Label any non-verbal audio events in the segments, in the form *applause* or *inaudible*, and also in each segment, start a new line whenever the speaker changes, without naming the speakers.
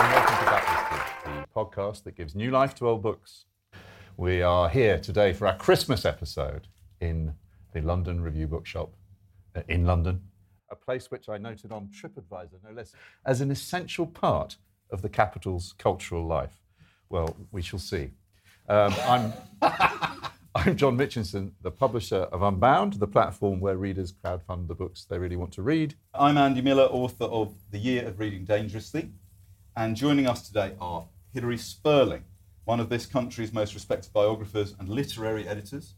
And welcome to Backlisted, the podcast that gives new life to old books. We are here today for our Christmas episode in the London Review Bookshop uh, in London, a place which I noted on TripAdvisor, no less, as an essential part of the capital's cultural life. Well, we shall see. Um, I'm, *laughs* I'm John Mitchinson, the publisher of Unbound, the platform where readers crowdfund the books they really want to read.
I'm Andy Miller, author of The Year of Reading Dangerously. And joining us today are Hilary Spurling, one of this country's most respected biographers and literary editors.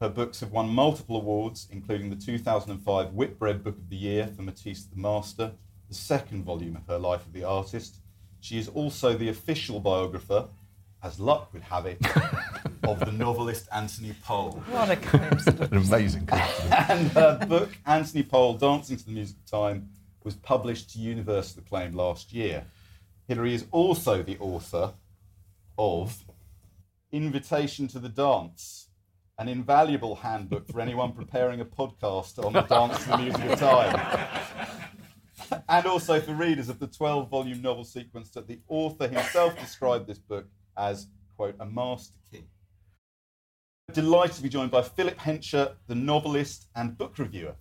Her books have won multiple awards, including the 2005 Whitbread Book of the Year for Matisse the Master, the second volume of her Life of the Artist. She is also the official biographer, as luck would have it, *laughs* of the novelist Anthony Powell.
What a coincidence.
An amazing coincidence. *laughs*
and her book, Anthony Powell, Dancing to the Music of Time, was published to universal acclaim last year. Hilary is also the author of Invitation to the Dance, an invaluable handbook for anyone *laughs* preparing a podcast on the dance to the music of time. *laughs* and also for readers of the 12 volume novel sequence that the author himself described this book as, quote, a master key. Delighted to be joined by Philip Hensher, the novelist and book reviewer.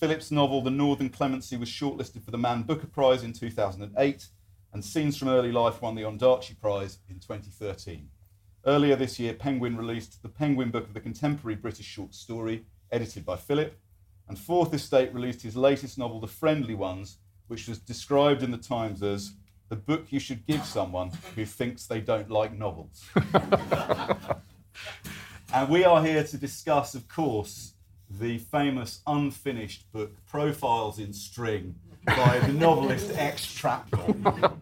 Philip's novel, The Northern Clemency, was shortlisted for the Man Booker Prize in 2008, and Scenes from Early Life won the Ondaatje Prize in 2013. Earlier this year, Penguin released the Penguin Book of the Contemporary British Short Story, edited by Philip, and Fourth Estate released his latest novel, The Friendly Ones, which was described in the Times as the book you should give someone who thinks they don't like novels. *laughs* And we are here to discuss, of course, the famous unfinished book, Profiles in String, by the novelist X Trapnell.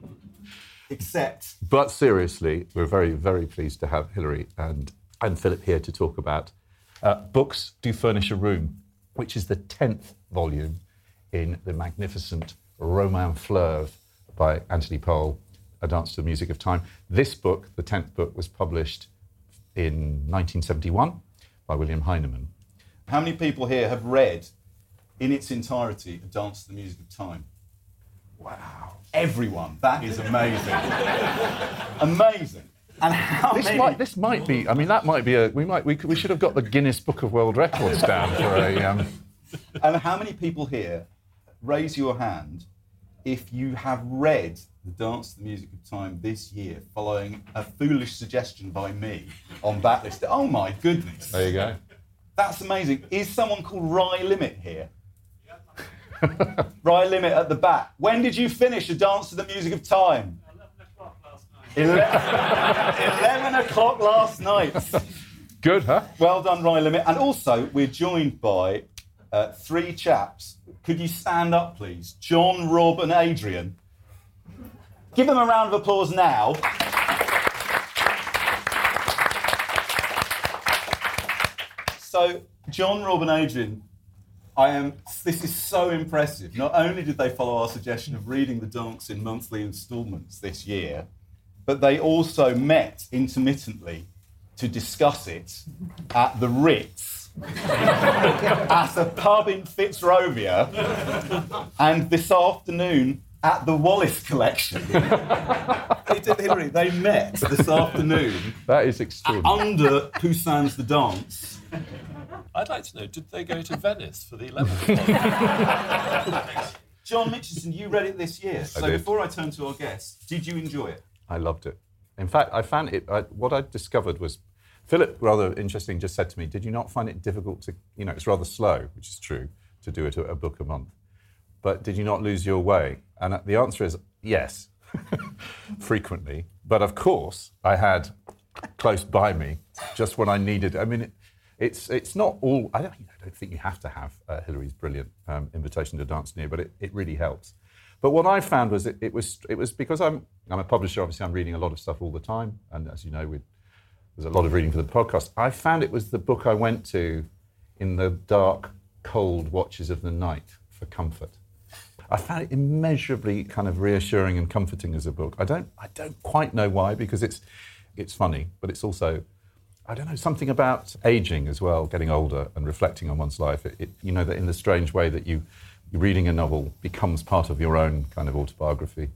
Except,
But seriously, we're very, very pleased to have Hilary and, and Philip here to talk about uh, Books Do Furnish a Room, which is the 10th volume in the magnificent Roman Fleuve by Anthony Powell, A Dance to the Music of Time. This book, the 10th book, was published in 1971 by William Heinemann.
how many people here have read in its entirety A Dance to the Music of Time? Wow. Everyone. That is amazing. amazing. And how
This
many?
might, this might be. I mean, that might be a. We might. We, we should have got the Guinness Book of World Records down for a. Um,
And how many people here raise your hand if you have read The Dance to the Music of Time this year following a foolish suggestion by me on Backlist? Oh my goodness.
there you go.
That's amazing. Is someone called Rye Limit here? *laughs* Rye Limit at the back. When did you finish A Dance to the Music of Time? 11 o'clock last night. 11 o'clock last night. *laughs*
Good, huh?
Well done, Rye Limit. And also, we're joined by uh, three chaps. Could you stand up, please? John, Rob, and Adrian. Give them a round of applause now. So, John, Rob, and Adrian, I am. This is so impressive. Not only did they follow our suggestion of reading the dance in monthly instalments this year, but they also met intermittently to discuss it at the Ritz, *laughs* at a pub in Fitzrovia, and this afternoon at the Wallace Collection. *laughs* And Hilary, they met this afternoon
That is extraordinary.
under Poussin's The Dance.
I'd like to know, did they go to Venice for the 11th? *laughs*
John Mitchinson, you read it this year. So
did.
before I turn to our guests, did you enjoy it?
I loved it. In fact, I found it. I, what I discovered was, Philip, rather interesting, just said to me, "Did you not find it difficult to, you know, it's rather slow, which is true, to do it a, a book a month, but did you not lose your way?" And uh, the answer is yes, *laughs* frequently. But of course, I had close by me just when I needed. I mean, it, it's it's not all. I don't, I don't think you have to have uh, Hilary's brilliant um, invitation to dance near, but it, it really helps. But what I found was it, it was it was because I'm I'm a publisher. Obviously, I'm reading a lot of stuff all the time, and as you know, we, there's a lot of reading for the podcast. I found it was the book I went to in the dark, cold watches of the night for comfort. I found it immeasurably kind of reassuring and comforting as a book. I don't I don't quite know why because it's it's funny, but it's also I don't know something about aging as well, getting older and reflecting on one's life. It, it, you know that in the strange way that you reading a novel becomes part of your own kind of autobiography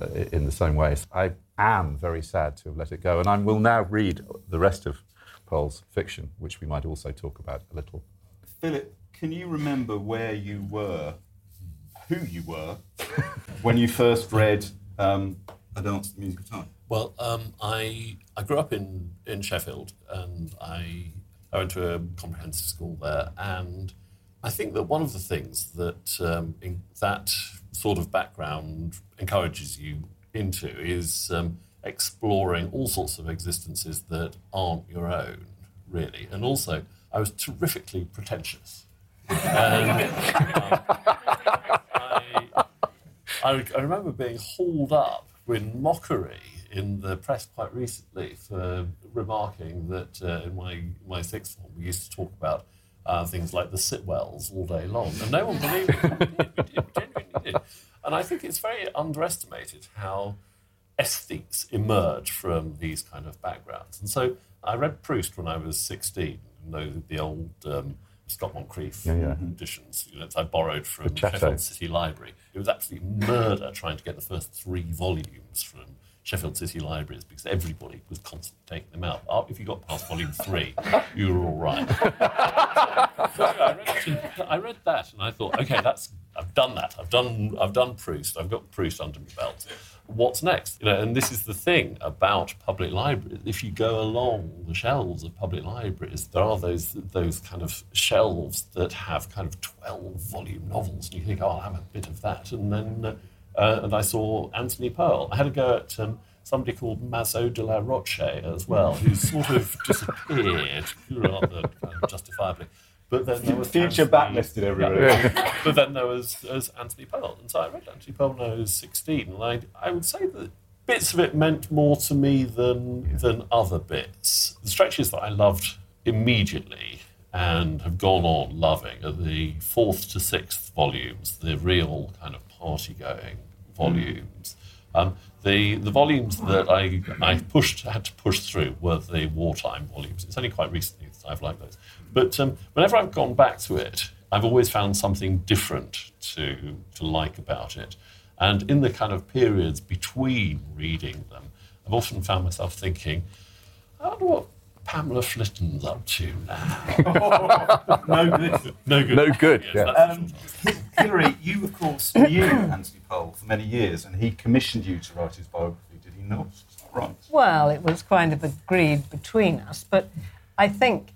uh, in the same way. I am very sad to have let it go, and I will now read the rest of Powell's fiction, which we might also talk about a little.
Philip, can you remember where you were, who you were, when you first read um, A Dance to the Music of Time?
Well, um, I, I grew up in, in Sheffield and I, I went to a comprehensive school there. And I think that one of the things that um, that sort of background encourages you into is um, exploring all sorts of existences that aren't your own, really. And also, I was terrifically pretentious. And, *laughs* I, I, I remember being hauled up in mockery in the press quite recently for remarking that uh, in my, my sixth form we used to talk about uh, things like the Sitwells all day long, and no one believed it. We did, we did, genuinely did. And I think it's very underestimated how aesthetes emerge from these kind of backgrounds. And so I read Proust when I was 16, you know, the old um, Scott Moncrieff
Yeah, yeah.
editions you know, that I borrowed from. Sheffield City Library. It was absolutely murder trying to get the first three volumes from Sheffield City Libraries because everybody was constantly taking them out. Uh, If you got past volume three, you were all right. So I, read, I read that and I thought, okay, that's I've done that. I've done I've done Proust. I've got Proust under my belt. What's next? You know, and this is the thing about public libraries. If you go along the shelves of public libraries, there are those those kind of shelves that have kind of twelve volume novels, and you think, oh, I'll have a bit of that, and then uh, uh, and I saw Anthony Powell. I had a go at. Um, Somebody called Mazo de la Roche as well, who sort of *laughs* disappeared rather kind of justifiably. But then there was
Future
Anthony-
backlisted everybody. *laughs*
but then there was, there was Anthony Powell. And so I read Anthony Powell when I was 16. And I, I would say that bits of it meant more to me than, than other bits. The stretches that I loved immediately and have gone on loving are the fourth to sixth volumes, the real kind of party going volumes. Um, the, the volumes that I, I pushed had to push through were the wartime volumes. It's only quite recently that I've liked those. But um, whenever I've gone back to it, I've always found something different to, to like about it. And in the kind of periods between reading them, I've often found myself thinking, I wonder what Pamela Flitton's up to now. *laughs*
no good.
No good.
No good,
Yes,
yeah.
that's
Um. Hilary, you of course knew Anthony Powell for many years, and he commissioned you to write his biography. Did he not? Is that right?
Well, it was kind of agreed between us, but I think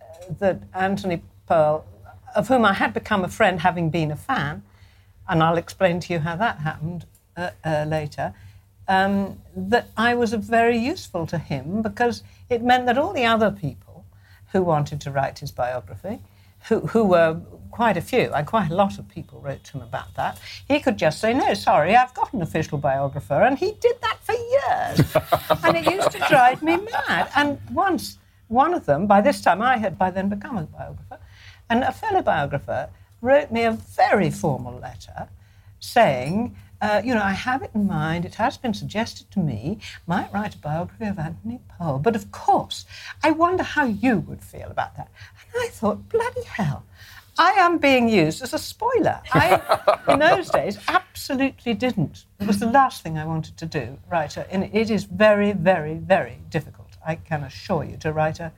uh, that Anthony Powell, of whom I had become a friend having been a fan, and I'll explain to you how that happened uh, uh, later, um, that I was very useful to him because it meant that all the other people who wanted to write his biography, who, who were quite a few, and quite a lot of people wrote to him about that, he could just say, No, sorry, I've got an official biographer. And he did that for years. *laughs* and it used to drive me mad. And once, one of them, by this time I had by then become a biographer, and a fellow biographer wrote me a very formal letter saying uh, you know, I have it in mind. It has been suggested to me. Might write a biography of Anthony Powell. But of course, I wonder how you would feel about that. And I thought, bloody hell. I am being used as a spoiler. I, *laughs* in those days, absolutely didn't. It was the last thing I wanted to do, write a, and it is very, very, very difficult, I can assure you, to write a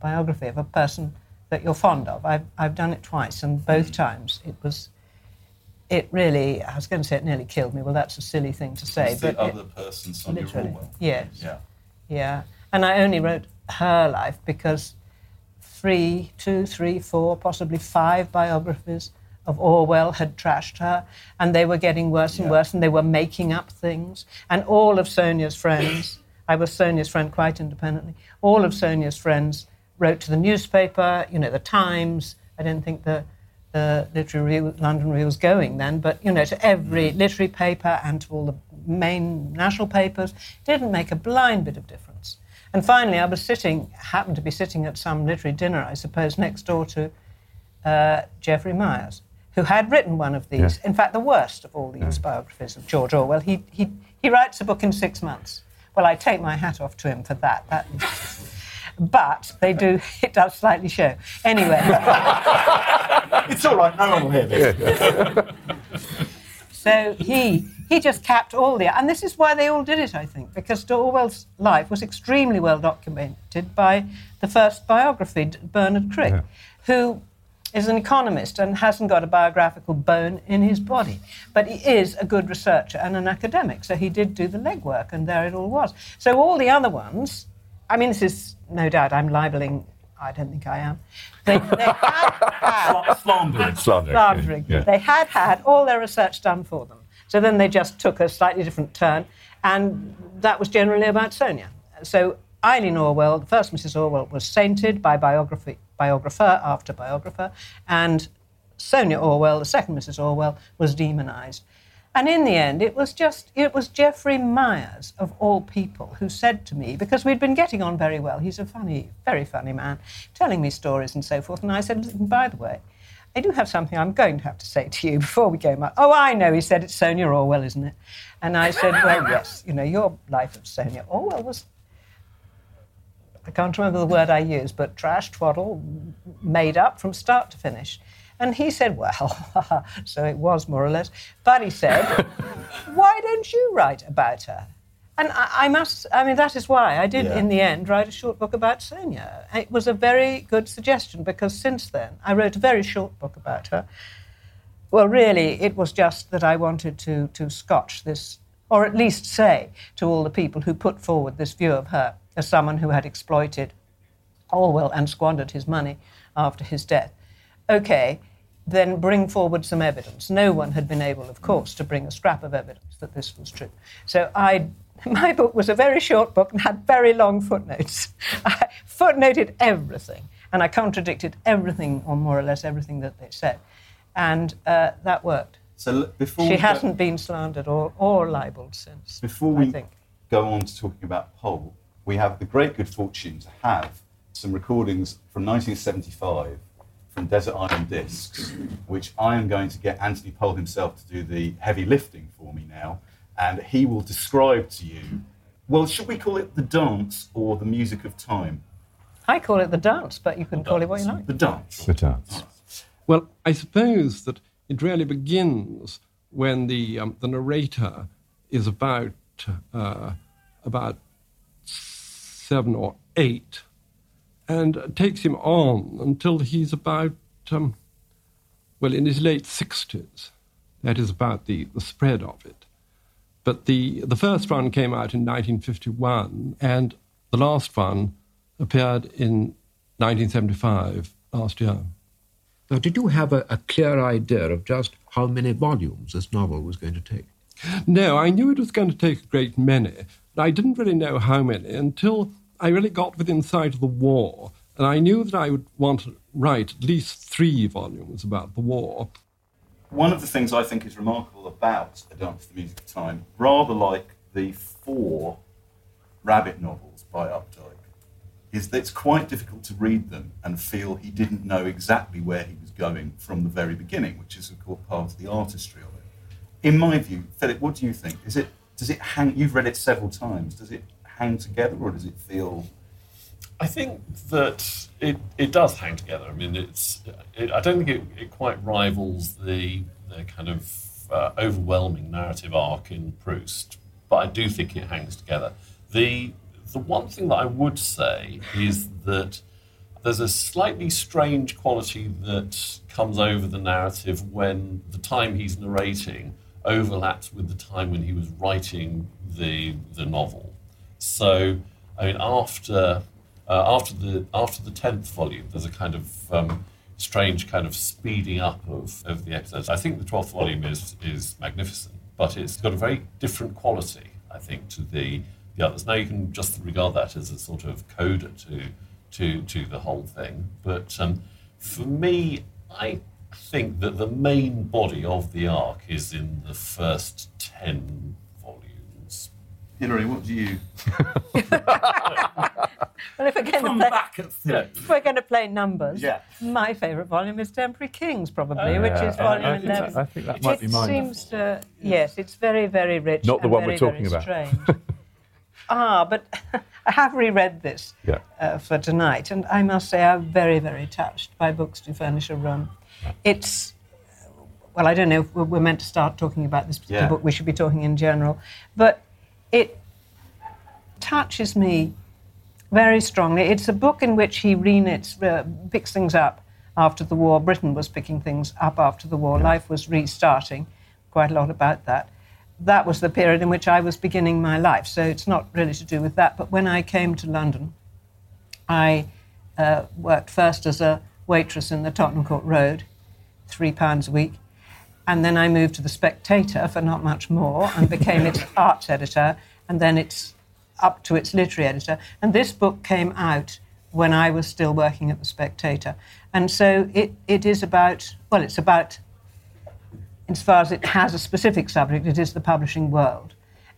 biography of a person that you're fond of. I've, I've done it twice, and both times it was, it really, I was going to say it nearly killed me. Well, that's a silly thing to say.
The
but it-
other person Sonia Orwell?
yes.
Yeah.
Yeah. And I only wrote her life because three, two, three, four, possibly five biographies of Orwell had trashed her, and they were getting worse and
Yeah.
worse, and they were making up things. And all of Sonia's friends, I was Sonia's friend quite independently, all of Sonia's friends wrote to the newspaper, you know, the Times. I didn't think the the literary review, London Review was going then, but you know, to every literary paper and to all the main national papers, didn't make a blind bit of difference. And finally, I was sitting, happened to be sitting at some literary dinner, I suppose, next door to uh, Jeffrey Meyers, who had written one of these, in fact, the worst of all these biographies of George Orwell. He, he, he writes a book in six months. Well, I take my hat off to him for that. that but they do, *laughs* it does slightly show. Anyway. *laughs*
It's all right, no one will hear this.
So he he just capped all the, and this is why they all did it, I think, because Orwell's life was extremely well documented by the first biography, Bernard Crick, who is an economist and hasn't got a biographical bone in his body, but he is a good researcher and an academic. So he did do the legwork, and there it all was. So all the other ones, I mean, this is no doubt I'm libeling. I don't think I am. They, they had had *laughs*
Slandering.
Slandering.
slandering.
Yeah.
They had had all their research done for them. So then they just took a slightly different turn, and that was generally about Sonia. So Eileen Orwell, the first Mrs. Orwell, was sainted by biography, biographer after biographer, and Sonia Orwell, the second Mrs. Orwell, was demonized. And in the end, it was just, it was Jeffrey Meyers, of all people, who said to me, because we'd been getting on very well, he's a funny, very funny man, telling me stories and so forth. And I said, by the way, I do have something I'm going to have to say to you *laughs* before we go much. Oh, I know, he said, it's Sonia Orwell, isn't it? And I said, *laughs* well, yes, you know, your life of Sonia Orwell was, I can't remember the word I used, but trash, twaddle, made up from start to finish. And he said, well, *laughs* so it was more or less. But he said, *laughs* why don't you write about her? And I, I must, I mean, that is why I did,
Yeah.
in the end, write a short book about Sonia. It was a very good suggestion because since then I wrote a very short book about her. Well, really, it was just that I wanted to, to scotch this, or at least say to all the people who put forward this view of her as someone who had exploited Orwell and squandered his money after his death. Okay, then bring forward some evidence. No one had been able, of course, to bring a scrap of evidence that this was true. So I, *laughs* my book was a very short book and had very long footnotes. *laughs* I footnoted everything, and I contradicted everything, or more or less everything that they said, and uh, that worked.
So before
She
go-
hasn't been slandered or, or libelled since.
Before we
think.
go on to talking about Powell, we have the great good fortune to have some recordings from 1975 from Desert Island Discs, which I am going to get Anthony Powell himself to do the heavy lifting for me now, and he will describe to you. Well, should we call it the dance or the music of time?
I call it the dance, but you can call it what you like.
The dance.
The dance.
Well, I suppose that it really begins when the um, the narrator is about uh, about seven or eight, and takes him on until he's about um, well in his late sixties. That is about the, the spread of it. But the the first one came out in 1951, and the last one appeared in 1975 last year.
Now, did you have a, a clear idea of just how many volumes this novel was going to take?
No, I knew it was going to take a great many, but I didn't really know how many until I really got within sight of the war, and I knew that I would want to write at least three volumes about the war.
One of the things I think is remarkable about A Dance to the Music of Time, rather like the four rabbit novels by Updike, is that it's quite difficult to read them and feel he didn't know exactly where he was going from the very beginning, which is, of course, part of the artistry of it. in my view, Philip, what do you think? Is it does it hang? You've read it several times. Does it hang together, or does it feel?
I think that it, it does hang together. I mean, it's it, I don't think it, it quite rivals the the kind of uh, overwhelming narrative arc in Proust, but I do think it hangs together. The the one thing that I would say is that there's a slightly strange quality that comes over the narrative when the time he's narrating overlaps with the time when he was writing the the novel. So, I mean, after uh, after the after the tenth volume, there's a kind of um, strange kind of speeding up of, of the episodes. I think the twelfth volume is is magnificent, but it's got a very different quality, I think, to the the others. Now you can just regard that as a sort of coda to to to the whole thing. But um, for me, I think that the main body of the arc is in the first ten volumes.
Hilary, what do you? *laughs*
Well, if we're going to play,
back at Philip.
if we're going to play numbers,
Yeah.
my favourite volume is Temporary Kings, probably,
Oh,
which
yeah.
is volume
I think that- I think that might
it
be mine.
seems to, yes, it's very, very rich.
Not the
and
one
very,
we're talking about.
Strange. *laughs* ah, but *laughs* I have reread this
Yeah.
uh, for tonight, and I must say I'm very, very touched by books to furnish a room. It's well, I don't know if we're we're meant to start talking about this particular
Yeah.
book. We should be talking in general, but it touches me very strongly. It's a book in which he reknits, uh, picks things up after the war. Britain was picking things up after the war. Life was restarting. Quite a lot about that. That was the period in which I was beginning my life, so it's not really to do with that. But when I came to London, I uh, worked first as a waitress in the Tottenham Court Road, three pounds a week. And then I moved to The Spectator for not much more and became its *laughs* arts editor, and then it's up to its literary editor. And this book came out when I was still working at The Spectator. And so it, it is about, well, it's about, as far as it has a specific subject, it is the publishing world.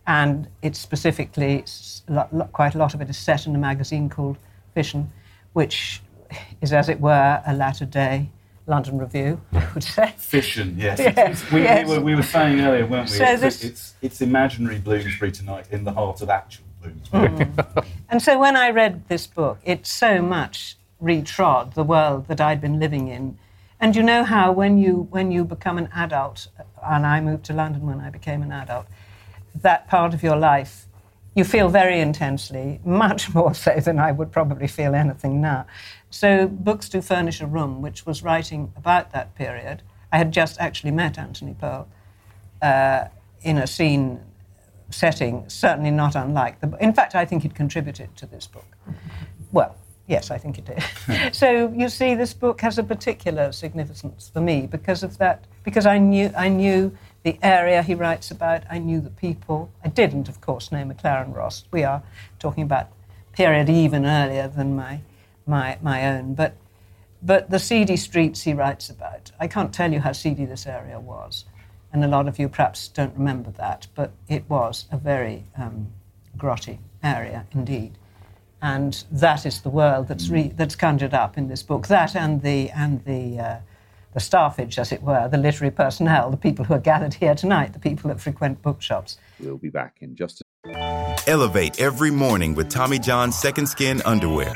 And it's specifically, it's a lot, lot- quite a lot of it is set in a magazine called Fission, which is, as it were, a latter day London Review, I would say.
Fission, yes. *laughs*
Yes,
we,
yes.
we, were, we were saying earlier, weren't we?
So
it's,
this-
it's, it's imaginary Bloomsbury tonight in the heart of actual Bloomsbury. Mm.
And so when I read this book, it so much retrod the world that I'd been living in. And you know how when you when you become an adult, and I moved to London when I became an adult, that part of your life you feel very intensely, much *laughs* more so than I would probably feel anything now. So books do furnish a room, which was writing about that period. I had just actually met Anthony Powell uh, in a scene setting, certainly not unlike the. In fact, I think it contributed to this book. Well, yes, I think it did. *laughs* so you see, this book has a particular significance for me because of that. Because I knew, I knew the area he writes about. I knew the people. I didn't, of course, know Maclaren Ross. We are talking about period even earlier than my my my own, but. But the seedy streets he writes about, I can't tell you how seedy this area was. And a lot of you perhaps don't remember that, but it was a very um, grotty area indeed. And that is the world that's, re- that's conjured up in this book. That and the, and the, uh, the staffage, as it were, the literary personnel, the people who are gathered here tonight, the people that frequent bookshops.
We'll be back in just
Elevate every morning with Tommy John's Second Skin Underwear.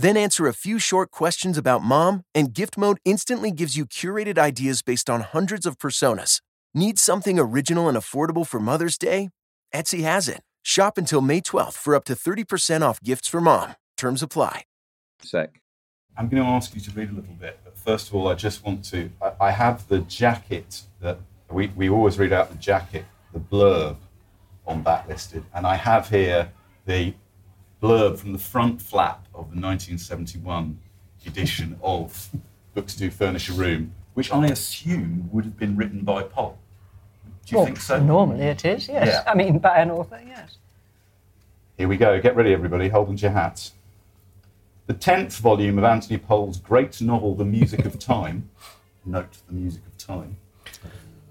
Then answer a few short questions about mom, and gift mode instantly gives you curated ideas based on hundreds of personas. Need something original and affordable for Mother's Day? Etsy has it. Shop until May 12th for up to 30% off gifts for mom. Terms apply.
Sec. I'm going to ask you to read a little bit, but first of all, I just want to. I, I have the jacket that we, we always read out the jacket, the blurb on Backlisted, and I have here the blurb from the front flap of the 1971 edition of Book to Do Furnish a Room, which I assume would have been written by Powell. Do you
well,
think so?
Normally it is, yes.
Yeah.
I mean, by an author, yes.
Here we go. Get ready, everybody. Hold on to your hats. The tenth volume of Anthony Powell's great novel, The Music of Time, note the music of time,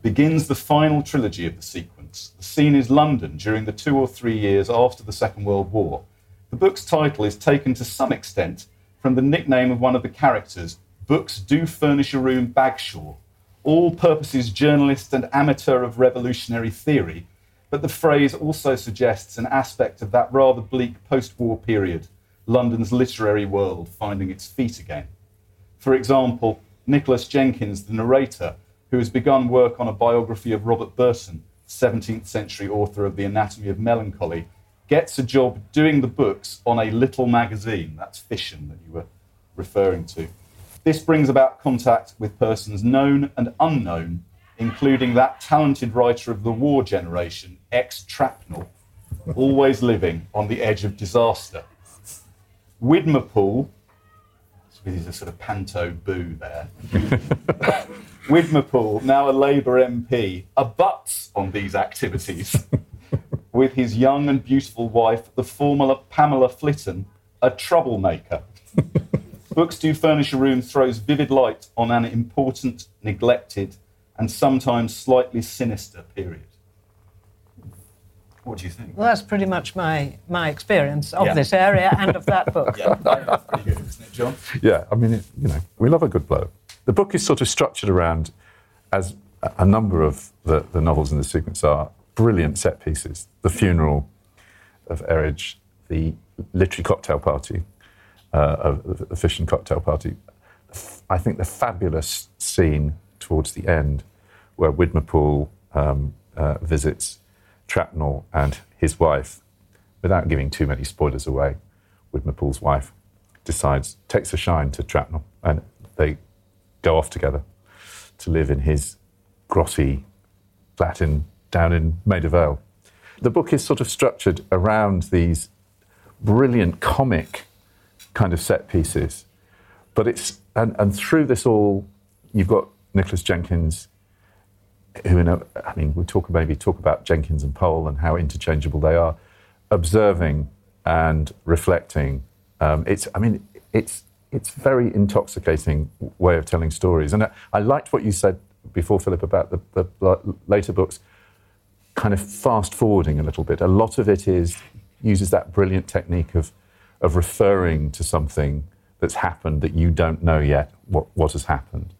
begins the final trilogy of the sequence. The scene is London during the two or three years after the Second World War. The book's title is taken to some extent from the nickname of one of the characters, Books Do Furnish a Room Bagshaw, all purposes journalist and amateur of revolutionary theory, but the phrase also suggests an aspect of that rather bleak post war period, London's literary world finding its feet again. For example, Nicholas Jenkins, the narrator, who has begun work on a biography of Robert Burton, 17th century author of The Anatomy of Melancholy, gets a job doing the books on a little magazine. That's Fission that you were referring to. This brings about contact with persons known and unknown, including that talented writer of the war generation, ex Trapnell, always living on the edge of disaster. Widmerpool, with a sort of panto boo there. *laughs* Widmerpool, now a Labour MP, abuts on these activities *laughs* with his young and beautiful wife, the former Pamela Flitton, a troublemaker. *laughs* Books Do Furnish a Room throws vivid light on an important, neglected, and sometimes slightly sinister period. What do you think?
Well, that's pretty much my, my experience of
Yeah.
this area and of that *laughs* book.
Yeah, that's pretty good, isn't it, John?
Yeah, I mean, it, you know, we love a good blow. The book is sort of structured around, as a- a number of the, the novels in the sequence are, brilliant set pieces. The funeral of Erridge, the literary cocktail party, uh, the Fission cocktail party. I think the fabulous scene towards the end where Widmerpool um, uh, visits Trapnell and his wife, without giving too many spoilers away, Widmerpool's wife decides, takes a shine to Trapnell, and they go off together to live in his grotty flat in, down in Maida Vale. The book is sort of structured around these brilliant comic kind of set pieces, but it's and, and through this all, you've got Nicholas Jenkins, who in a, I mean, we talk maybe talk about Jenkins and Powell and how interchangeable they are, observing and reflecting. Um, it's, I mean, it's it's very intoxicating way of telling stories, and I, I liked what you said before, Philip, about the, the later books, kind of fast forwarding a little bit. A lot of it is uses that brilliant technique of of referring to something that's happened that you don't know yet what, what has happened.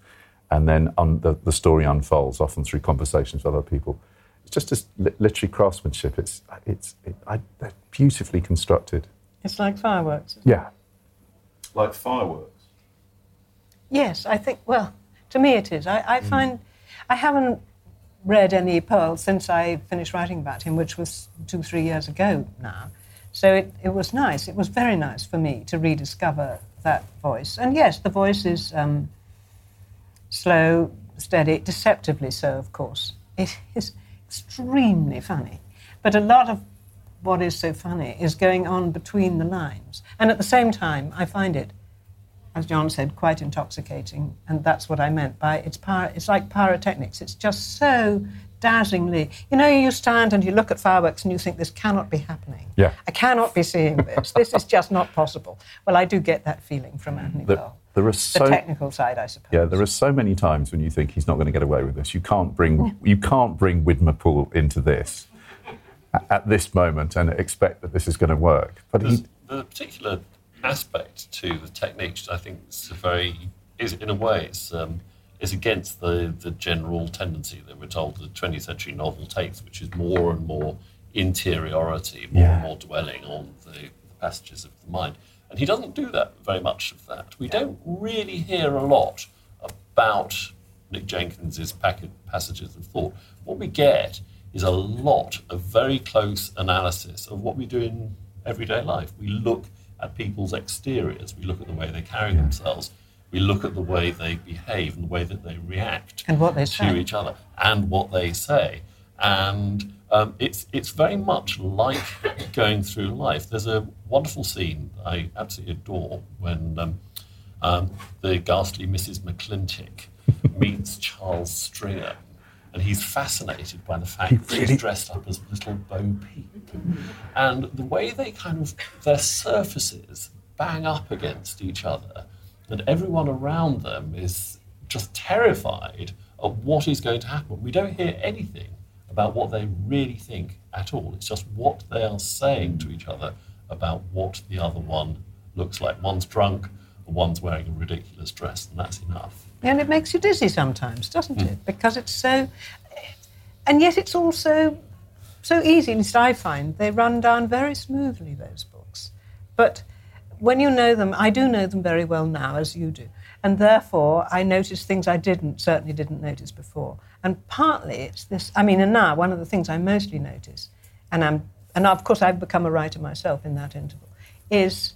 And then un, the, the story unfolds, often through conversations with other people. It's just this li- literary craftsmanship. It's, it's it, I, they're beautifully constructed.
It's like fireworks.
Yeah.
Like fireworks.
Yes, I think, well, to me it is. I, I hmm. find, I haven't read any Powell since I finished writing about him, which was two, three years ago now. So it, it was nice. It was very nice for me to rediscover that voice. And yes, the voice is um, slow, steady, deceptively so, of course. It is extremely funny. But a lot of what is so funny is going on between the lines. And at the same time, I find it as John said, quite intoxicating, and that's what I meant by it's pyro, it's like pyrotechnics. It's just so dazzlingly. You know, you stand and you look at fireworks and you think this cannot be happening.
Yeah.
I cannot be seeing this. *laughs* this is just not possible. Well, I do get that feeling from mm. Anthony
There,
Powell.
there are
The technical side, I suppose.
yeah, there are so many times when you think he's not going to get away with this. You can't bring you can't bring Widmerpool into this at this moment and expect that this is going to work. But
There's
he,
the particular aspect to the techniques, I think, is very is in a way it's um, is against the the general tendency that we're told the 20th century novel takes, which is more and more interiority, more and more dwelling on the passages of the mind. And he doesn't do that very much of that. We don't really hear a lot about Nick Jenkins's packet passages of thought. What we get is a lot of very close analysis of what we do in everyday life. We look at people's exteriors, we look at the way they carry themselves, we look at the way they behave and the way that they react
And what they
to
say.
each other and what they say. And um, it's, it's very much like going through life. There's a wonderful scene I absolutely adore when um, um, the ghastly Mrs. McClintock meets Charles Stringer. And he's fascinated by the fact that he's dressed up as little Bo Peep. And the way they kind of, their surfaces bang up against each other, and everyone around them is just terrified of what is going to happen. We don't hear anything about what they really think at all. It's just what they are saying to each other about what the other one looks like. One's drunk, one's wearing a ridiculous dress, and that's enough.
And it makes you dizzy sometimes, doesn't hmm. it? Because it's so, and yet it's also so easy. At least I find they run down very smoothly. Those books, but when you know them, I do know them very well now, as you do, and therefore I notice things I didn't certainly didn't notice before. And partly it's this. I mean, and now one of the things I mostly notice, and I'm, and of course I've become a writer myself in that interval, is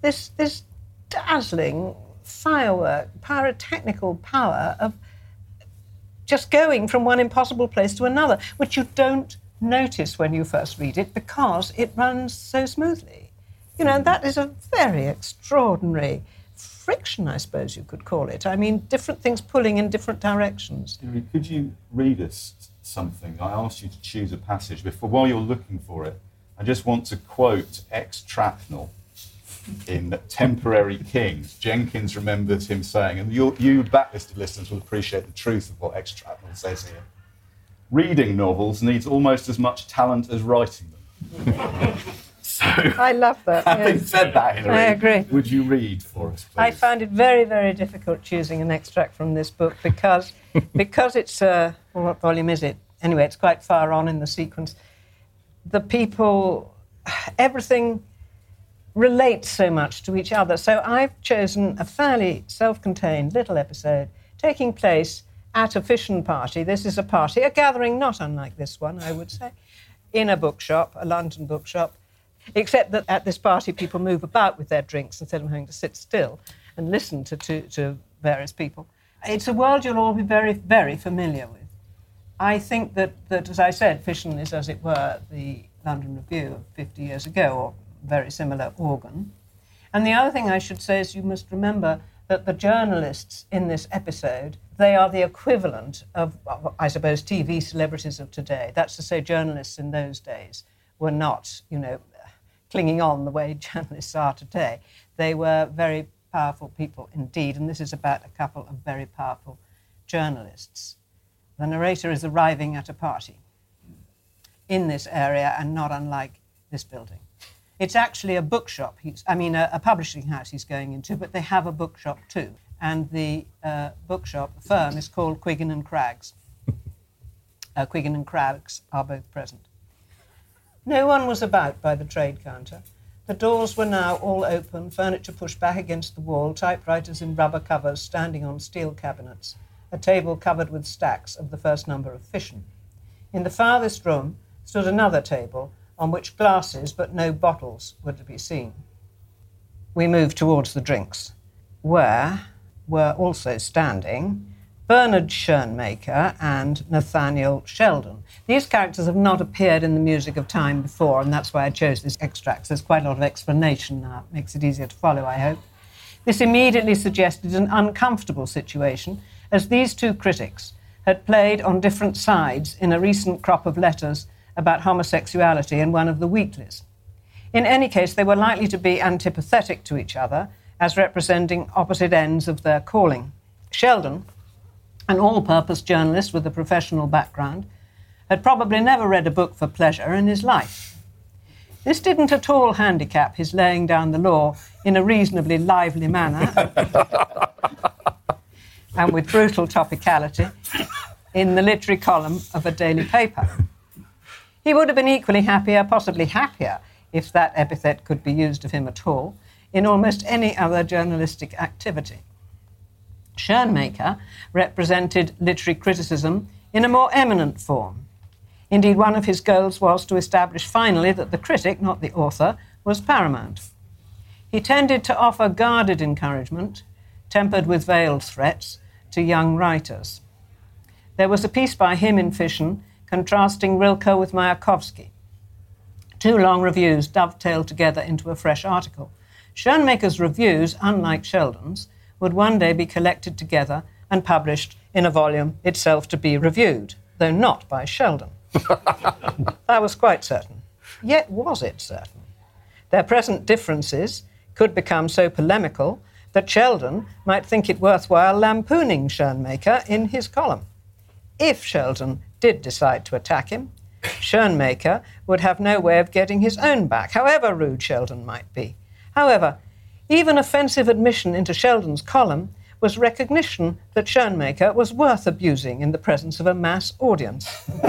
this this dazzling firework, pyrotechnical power of just going from one impossible place to another, which you don't notice when you first read it because it runs so smoothly. You know, that is a very extraordinary friction, I suppose you could call it. I mean, different things pulling in different directions.
Could you read us something? I asked you to choose a passage before. While you're looking for it, I just want to quote ex Trapnell in Temporary Kings. Jenkins remembers him saying, and you, you backlisted listeners will appreciate the truth of what ex says here. Reading novels needs almost as much talent as writing them. *laughs* so,
I love that. *laughs*
having
yes.
said that, Hilary,
I agree.
would you read for us, please?
I found it very, very difficult choosing an extract from this book because, *laughs* because it's, uh, well, what volume is it? Anyway, it's quite far on in the sequence. The people, *sighs* everything relates so much to each other. So I've chosen a fairly self contained little episode taking place at a fission party. This is a party, a gathering not unlike this one, I would say, in a bookshop, a London bookshop. Except that at this party, people move about with their drinks instead of having to sit still and listen to, to, to various people. It's a world you'll all be very, very familiar with. I think that, that, as I said, Fission is, as it were, the London Review of 50 years ago, or very similar organ. And the other thing I should say is you must remember that the journalists in this episode, they are the equivalent of, I suppose, TV celebrities of today. That's to say, journalists in those days were not, you know, clinging on the way *laughs* journalists are today. They were very powerful people indeed, and this is about a couple of very powerful journalists. The narrator is arriving at a party in this area and not unlike this building. It's actually a bookshop, he's, I mean, a, a publishing house he's going into, but they have a bookshop too. And the uh, bookshop firm is called Quiggin and Craggs. *laughs* Uh, Quiggin and Craggs are both present. No one was about by the trade counter. The doors were now all open, furniture pushed back against the wall, typewriters in rubber covers standing on steel cabinets, a table covered with stacks of the first number of fission. In the farthest room stood another table on which glasses but no bottles were to be seen. We moved towards the drinks, where were also standing Bernard Shernmaker and Nathaniel Sheldon. These characters have not appeared in the music of time before, and that's why I chose this extract. There's quite a lot of explanation now. It makes it easier to follow, I hope. This immediately suggested an uncomfortable situation, as these two critics had played on different sides in a recent crop of letters about homosexuality in one of the weeklies. In any case, they were likely to be antipathetic to each other as representing opposite ends of their calling. Sheldon, an all purpose journalist with a professional background, had probably never read a book for pleasure in his life. This didn't at all handicap his laying down the law in a reasonably lively manner *laughs* and with brutal topicality in the literary column of a daily paper. He would have been equally happier, possibly happier, if that epithet could be used of him at all, in almost any other journalistic activity. Shernmaker represented literary criticism in a more eminent form. Indeed, one of his goals was to establish finally that the critic, not the author, was paramount. He tended to offer guarded encouragement, tempered with veiled threats, to young writers. There was a piece by him in Fission contrasting Rilke with Mayakovsky. Two long reviews dovetailed together into a fresh article. Shernmaker's reviews, unlike Sheldon's, would one day be collected together and published in a volume itself to be reviewed, though not by Sheldon. *laughs* that was quite certain. Yet was it certain? Their present differences could become so polemical that Sheldon might think it worthwhile lampooning Shernmaker in his column. If Sheldon did decide to attack him, Shernmaker would have no way of getting his own back, however rude Sheldon might be. However, even offensive admission into Sheldon's column was recognition that Shernmaker was worth abusing in the presence of a mass audience. *laughs*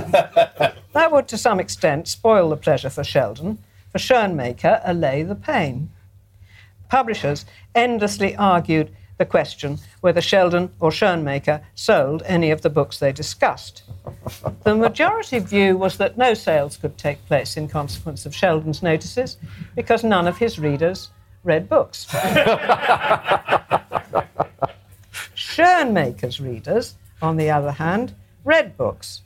that would, to some extent, spoil the pleasure for Sheldon, for Shernmaker allay the pain. Publishers endlessly argued the question whether Sheldon or Shernmaker sold any of the books they discussed. The majority view was that no sales could take place in consequence of Sheldon's notices because none of his readers read books. *laughs* Shernmaker's readers, on the other hand, read books,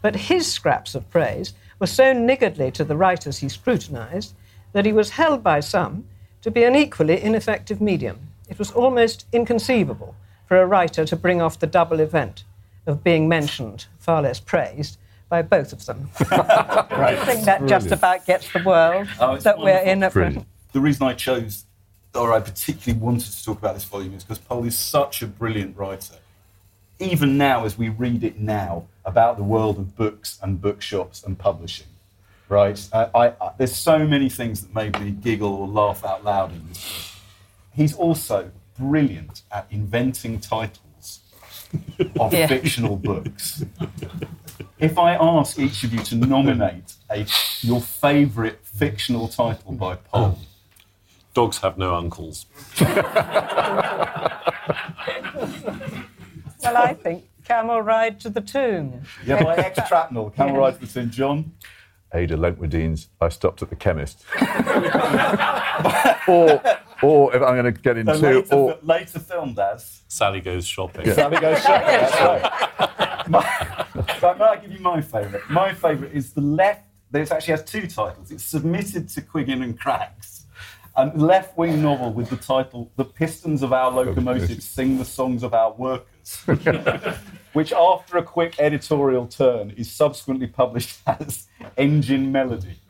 but his scraps of praise were so niggardly to the writers he scrutinized that he was held by some to be an equally ineffective medium. It was almost inconceivable for a writer to bring off the double event of being mentioned, far less praised, by both of them. *laughs* right. I think that just about gets the world oh, that wonderful. we're in at present.
The reason I chose, or I particularly wanted to talk about this volume, is because Powell is such a brilliant writer. Even now, as we read it now about the world of books and bookshops and publishing, right? Uh, I, I, there's so many things that made me giggle or laugh out loud in this book. He's also brilliant at inventing titles of yeah. fictional books. If I ask each of you to nominate a, your favourite fictional title by Powell,
Dogs have no uncles.
well, I think Camel Ride to the Tomb.
Yeah, by X Trapnell, Camel. Ride to the Tomb. John?
Ada Leintwardine's I Stopped at the Chemist. *laughs* or, or if I'm going to get into... So
later,
or,
later filmed as?
Sally Goes Shopping.
Yeah. Sally Goes Shopping, *laughs* that's right. My, but may I give you my favourite? My favourite is the left... This actually has two titles. It's submitted to Quiggin and Craggs. A left-wing novel with the title "The Pistons of Our Locomotives Sing the Songs of Our Workers," *laughs* which, after a quick editorial turn, is subsequently published *laughs* as Engine Melody.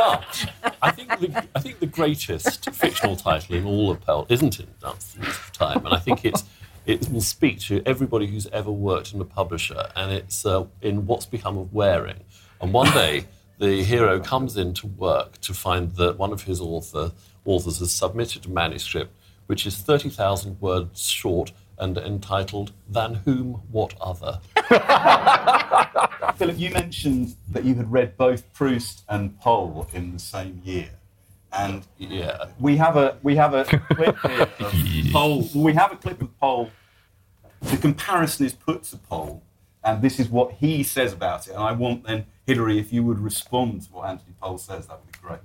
But *laughs*
I think the, I think the greatest fictional title in all of Powell isn't in of Time, and I think it's it will speak to everybody who's ever worked in a publisher, and it's uh, in What's Become of Waring. And one day, the hero comes into work to find that one of his author, authors has submitted a manuscript which is 30,000 words short and entitled Than Whom What Other. *laughs*
Philip, you mentioned that you had read both Proust and Powell in the same year. And
yeah,
we have a we have a clip *laughs* here of Powell. We have a clip of Powell. The comparison is put to Powell, and this is what he says about it. And I want then Hilary, if you would respond to what Anthony Powell says, that would be great.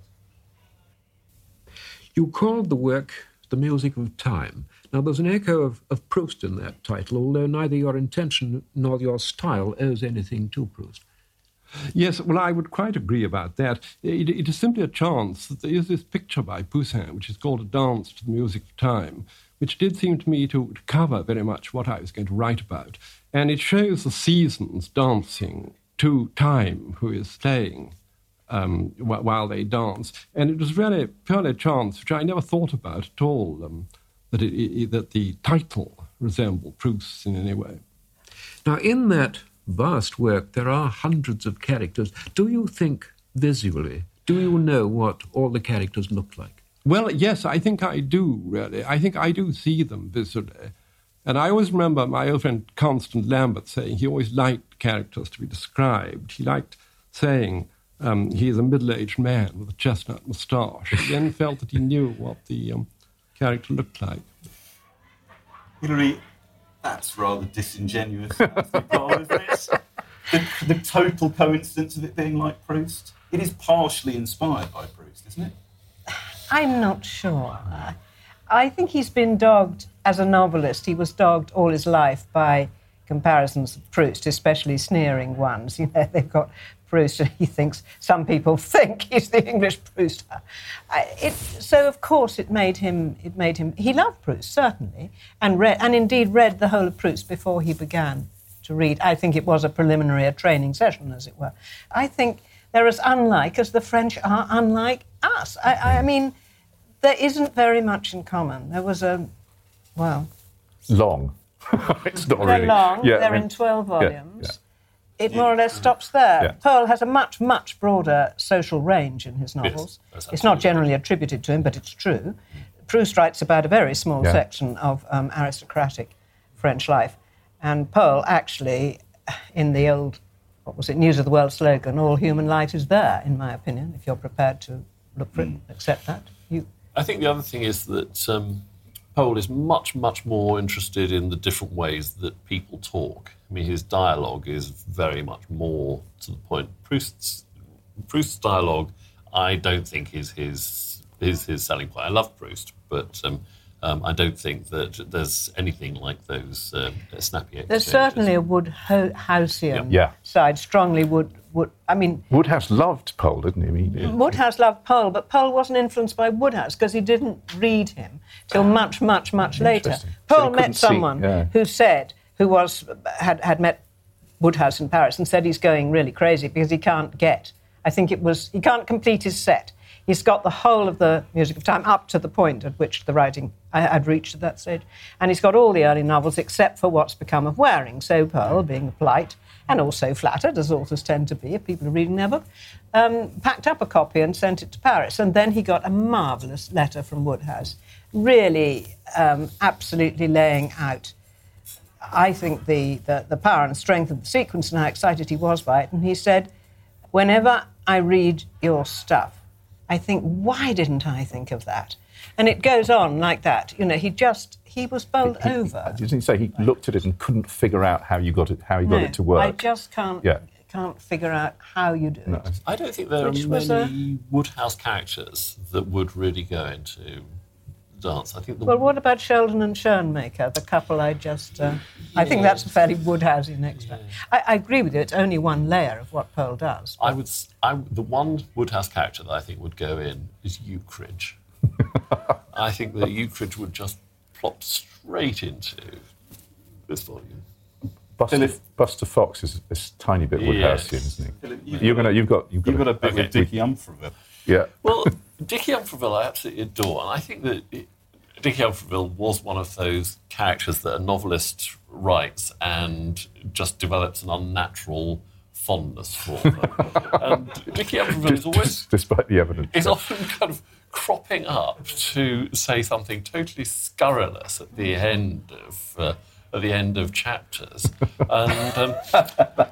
You called the work the music of time. Now, there's an echo of, of Proust in that title, although neither your intention nor your style owes anything to Proust.
Yes, well, I would quite agree about that. It, it is simply a chance that there is this picture by Poussin, which is called A Dance to the Music of Time, which did seem to me to, to cover very much what I was going to write about. And it shows the seasons dancing to time, who is staying um, while they dance. And it was really purely a chance, which I never thought about at all, um, that, it, it, that the title resembled Proust's in any way.
Now, in that vast work, there are hundreds of characters. Do you think visually, do you know what all the characters look like?
Well, yes, I think I do, really. I think I do see them visually. And I always remember my old friend Constant Lambert saying he always liked characters to be described. He liked saying um, he is a middle aged man with a chestnut moustache. He then *laughs* felt that he knew what the um, character looked like.
Hilary, that's rather disingenuous, isn't *laughs* *laughs* the, the total coincidence of it being like Proust? It is partially inspired by Proust, isn't it?
I'm not sure. I think he's been dogged as a novelist. He was dogged all his life by comparisons of Proust, especially sneering ones. *laughs* You know, they've got Proust, and *laughs* he thinks some people think he's the English Proust. Uh, it, so of course it made him. It made him. He loved Proust certainly, and read, and indeed read the whole of Proust before he began to read. I think it was a preliminary, a training session, as it were. I think they're as unlike as the French are unlike us. I, I mm-hmm. mean, there isn't very much in common. There was a, well,
Long. *laughs* it's not
they're
really
long.
Yeah,
they're
mean-
in 12
yeah,
volumes.
yeah.
It more or less stops there.
Yeah.
Powell has a much, much broader social range in his novels.
that's
it's not generally attributed to him, but it's true. Proust writes about a very small
Yeah.
section of um, aristocratic French life. And Powell actually, in the old, what was it, News of the World slogan, all human light is there, in my opinion, if you're prepared to look for it, accept that. You,
I think the other thing is that um, Powell is much, much more interested in the different ways that people talk. I mean, his dialogue is very much more to the point. Proust's, Proust's dialogue, I don't think is his, is his selling point. I love Proust, but um, um, I don't think that there's anything like those um, snappy
there's
exchanges.
certainly a Wodehousian
Yeah.
side, strongly Wood, Wood. I mean,
Wodehouse loved Powell, didn't he? I mean,
Wodehouse loved Powell, but Powell wasn't influenced by Wodehouse because he didn't read him till much, much, much later.
Powell So
Powell
he couldn't
met
see,
someone
yeah.
who said, who was had, had met Wodehouse in Paris and said he's going really crazy because he can't get. I think it was he can't complete his set. He's got the whole of the Music of Time up to the point at which the writing I had reached at that stage, and he's got all the early novels except for what's become of Waring. So Powell, being polite and also flattered, as authors tend to be if people are reading their book, um, packed up a copy and sent it to Paris. And then he got a marvellous letter from Wodehouse, really um, absolutely laying out I think the, the, the power and strength of the sequence and how excited he was by it. And he said, Whenever I read your stuff, I think, why didn't I think of that? And it goes on like that. You know, he just, he was bowled over.
Didn't he say he looked at it and couldn't figure out how you got it, how you got
No,
it to work?
I just can't,
Yeah.
can't figure out how you do
No.
it.
I don't think there
Which
are
was
many Wodehouse characters that would really go into dance. I think the
Well, what about Sheldon and Schoenmaker, the couple I just. Uh, I think that's a fairly Wodehousey next time. I, I agree with you, it's only one layer of what Powell does.
I would. s- I, the one Wodehouse character that I think would go in is Ukridge. *laughs* I think that Ukridge would just plop straight into this volume.
Buster,
Philip-
Buster Fox is a tiny bit Wodehousian,
Yes.
isn't he?
Philip, you've
You're
got-
gonna, you've got, you've got,
You've got a bit
Okay.
with Dickie Umfraville.
yeah.
Well, Dickie Umfraville, I absolutely adore, and I think that it, Dickie Umfraville was one of those characters that a novelist writes and just develops an unnatural fondness for them. *laughs* and Dickie Umfraville is always
despite the evidence.
is often kind of cropping up to say something totally scurrilous at the end of uh, at the end of chapters. And um, *laughs*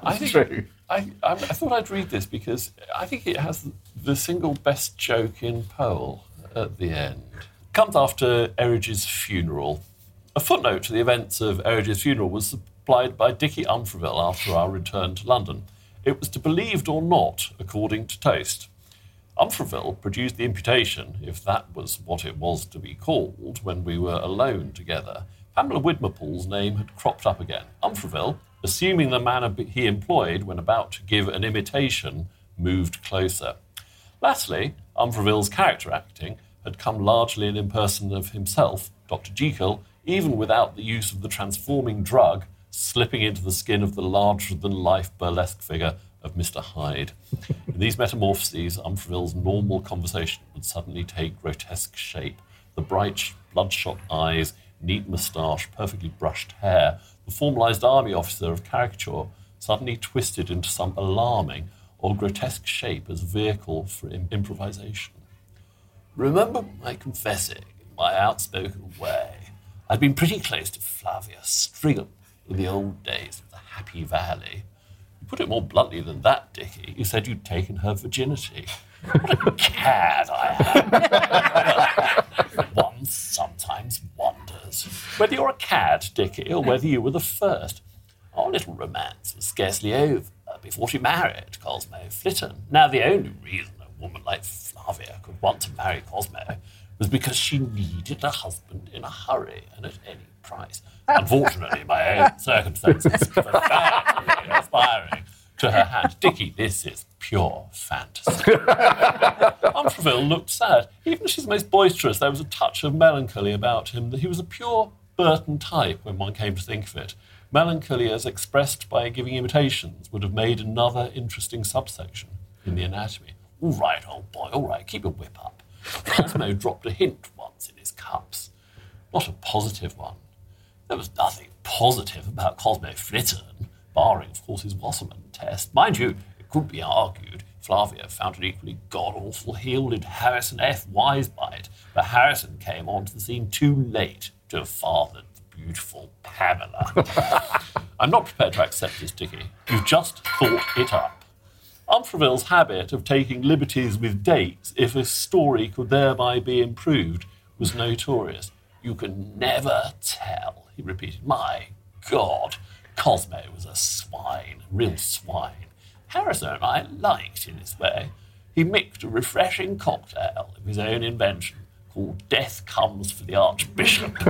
I think
true.
I, I, I thought I'd read this because I think it has the single best joke in Powell at the end. Comes after Erridge's funeral. A footnote to the events of Erridge's funeral was supplied by Dickie Umfraville after our return to London. It was to be believed or not, according to Toast. Umfraville produced the imputation, if that was what it was to be called, when we were alone together. Pamela Widmerpool's name had cropped up again. Umfraville, assuming the manner he employed when about to give an imitation, moved closer. Lastly, Umfraville's character acting had come largely in person of himself, Dr. Jekyll, even without the use of the transforming drug, slipping into the skin of the larger than life burlesque figure of Mr. Hyde. In these metamorphoses, Umfraville's normal conversation would suddenly take grotesque shape. The bright, bloodshot eyes, neat moustache, perfectly brushed hair, the formalized army officer of caricature suddenly twisted into some alarming or grotesque shape as vehicle for improvisation. Remember my confessing in my outspoken way. I'd been pretty close to Flavia Stringham in the old days of the Happy Valley. You put it more bluntly than that, Dickie. You said you'd taken her virginity. What a cad I am. *laughs* One sometimes wonders whether you're a cad, Dickie, or whether you were the first. Our little romance was scarcely over before she married Cosmo Flitton. Now, the only reason woman like Flavia could want to marry Cosmo was because she needed a husband in a hurry and at any price. Unfortunately, my own *laughs* circumstances were badly aspiring to her hand. Dickie, this is pure fantasy. *laughs* Umfraville looked sad. Even as she's most boisterous, there was a touch of melancholy about him, that he was a pure Burton type when one came to think of it. Melancholy, as expressed by giving imitations, would have made another interesting subsection in the anatomy. All right, old boy, all right, keep your whip up. Cosmo dropped a hint once in his cups. Not a positive one. There was nothing positive about Cosmo Flitton, barring, of course, his Wassermann test. Mind you, it could be argued Flavia found an equally god awful. Healed Harrison F. wise by it, but Harrison came onto the scene too late to have fathered the beautiful Pamela. *laughs* I'm not prepared to accept this, Dickie. You've just thought it up. Umfraville's habit of taking liberties with dates if a story could thereby be improved was notorious. You can never tell, he repeated. My God, Cosmo was a swine, real swine. Harrison I liked in his way. He mixed a refreshing cocktail of his own invention called Death Comes for the Archbishop. *laughs*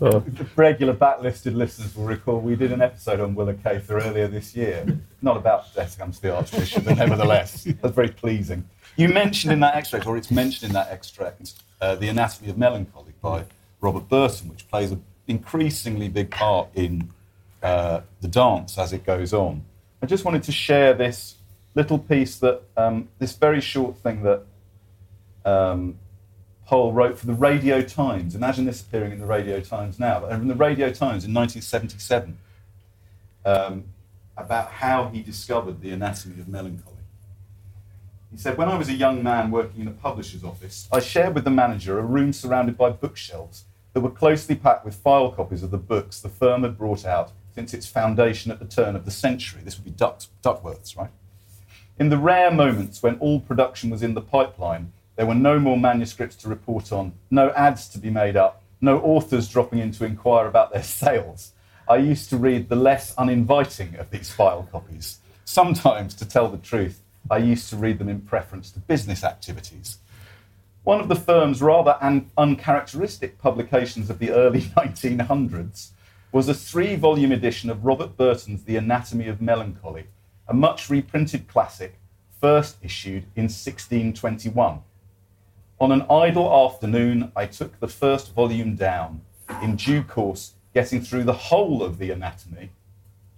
The regular backlisted listeners will recall we did an episode on Willa Cather earlier this year. Not about Death Comes for the Archbishop, but nevertheless, that's very pleasing. You mentioned in that extract, or it's mentioned in that extract, uh, The Anatomy of Melancholy by Robert Burton, which plays an increasingly big part in uh, the dance as it goes on. I just wanted to share this little piece that, um, this very short thing that um, wrote for the Radio Times. Imagine this appearing in the Radio Times now, but in the Radio Times in 1977 um, about how he discovered the anatomy of melancholy. He said, When I was a young man working in a publisher's office, I shared with the manager a room surrounded by bookshelves that were closely packed with file copies of the books the firm had brought out since its foundation at the turn of the century. This would be Duck, Duckworth's, right? In the rare moments when all production was in the pipeline, there were no more manuscripts to report on, no ads to be made up, no authors dropping in to inquire about their *laughs* sales. I used to read the less uninviting of these file copies. Sometimes, to tell the truth, I used to read them in preference to business activities. One of the firm's rather un- uncharacteristic publications of the early *laughs* 1900s was a three volume edition of Robert Burton's The Anatomy of Melancholy, a much reprinted classic, first issued in 1621. On an idle afternoon, I took the first volume down, in due course, getting through the whole of the anatomy,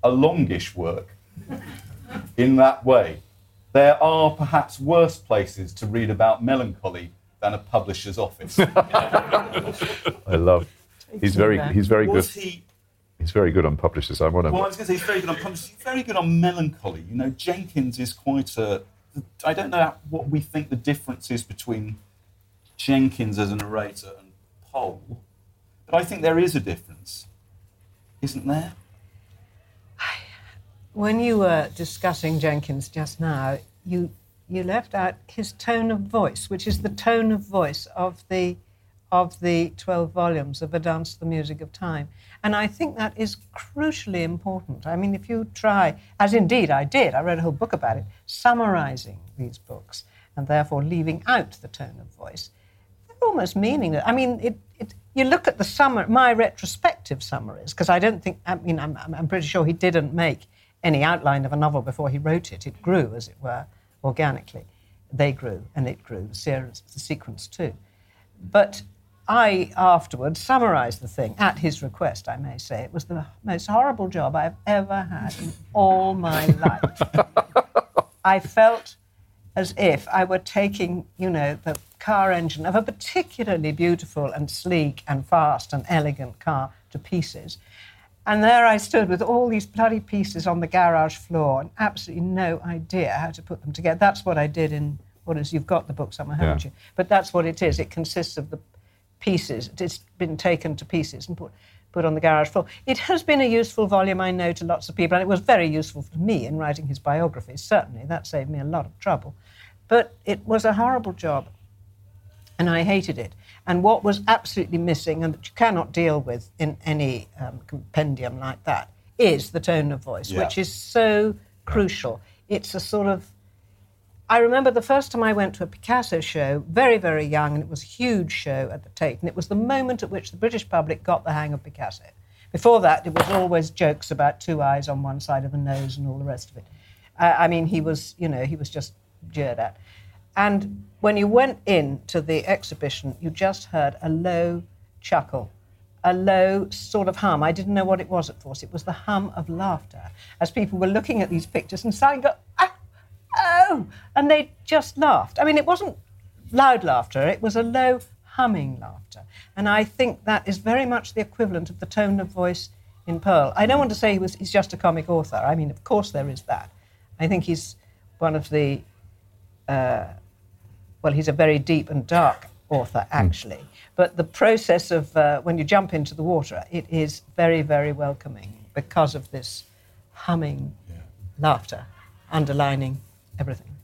a longish work, in that way. There are perhaps worse places to read about melancholy than a publisher's office. *laughs*
I love. He's very he's very
Was
good.
he
He's very good on publishers. I want to.
Well, I was going to say he's very good on publishing. He's very good on melancholy. You know, Jenkins is quite a. I don't know what we think the difference is between Jenkins as a narrator and Powell, but I think there is a difference, isn't there?
When you were discussing Jenkins just now, you you left out his tone of voice, which is the tone of voice of the of the 12 volumes of A Dance to the Music of Time. And I think that is crucially important. I mean, if you try, as indeed I did, I wrote a whole book about it, summarizing these books and therefore leaving out the tone of voice, almost meaningless. I mean, it, it, you look at the summer, my retrospective summaries, because I don't think, I mean, I'm, I'm- pretty sure he didn't make any outline of a novel before he wrote it. It grew, as it were, organically. They grew, and it grew, the, series, the sequence too. But I afterwards summarised the thing at his request, I may say. It was the most horrible job I've ever had in all my life. *laughs* I felt as if I were taking, you know, the car engine of a particularly beautiful and sleek and fast and elegant car to pieces. And there I stood with all these bloody pieces on the garage floor and absolutely no idea how to put them together. That's what I did in what is, you've got the book somewhere, haven't
Yeah.
you? But that's what it is. It consists of the pieces. It's been taken to pieces and put, put on the garage floor. It has been a useful volume, I know, to lots of people, and it was very useful for me in writing his biography, certainly. That saved me a lot of trouble. But it was a horrible job, and I hated it. And what was absolutely missing, and that you cannot deal with in any um, compendium like that, is the tone of voice,
Yeah.
which is so crucial. It's a sort of I remember the first time I went to a Picasso show, very, very young, and it was a huge show at the Tate, and it was the moment at which the British public got the hang of Picasso. Before that, it was always jokes about two eyes on one side of the nose and all the rest of it. Uh, I mean, he was, you know, he was just jeered at. And when you went in to the exhibition, you just heard a low chuckle, a low sort of hum. I didn't know what it was at first. It was the hum of laughter as people were looking at these pictures and saying, ah, oh, and they just laughed. I mean, it wasn't loud laughter, it was a low humming laughter. And I think that is very much the equivalent of the tone of voice in Powell. I don't want to say he was, he's just a comic author. I mean, of course, there is that. I think he's one of the, uh, well, he's a very deep and dark author, actually. But the process of uh, when you jump into the water, it is very, very welcoming because of this humming laughter underlining everything.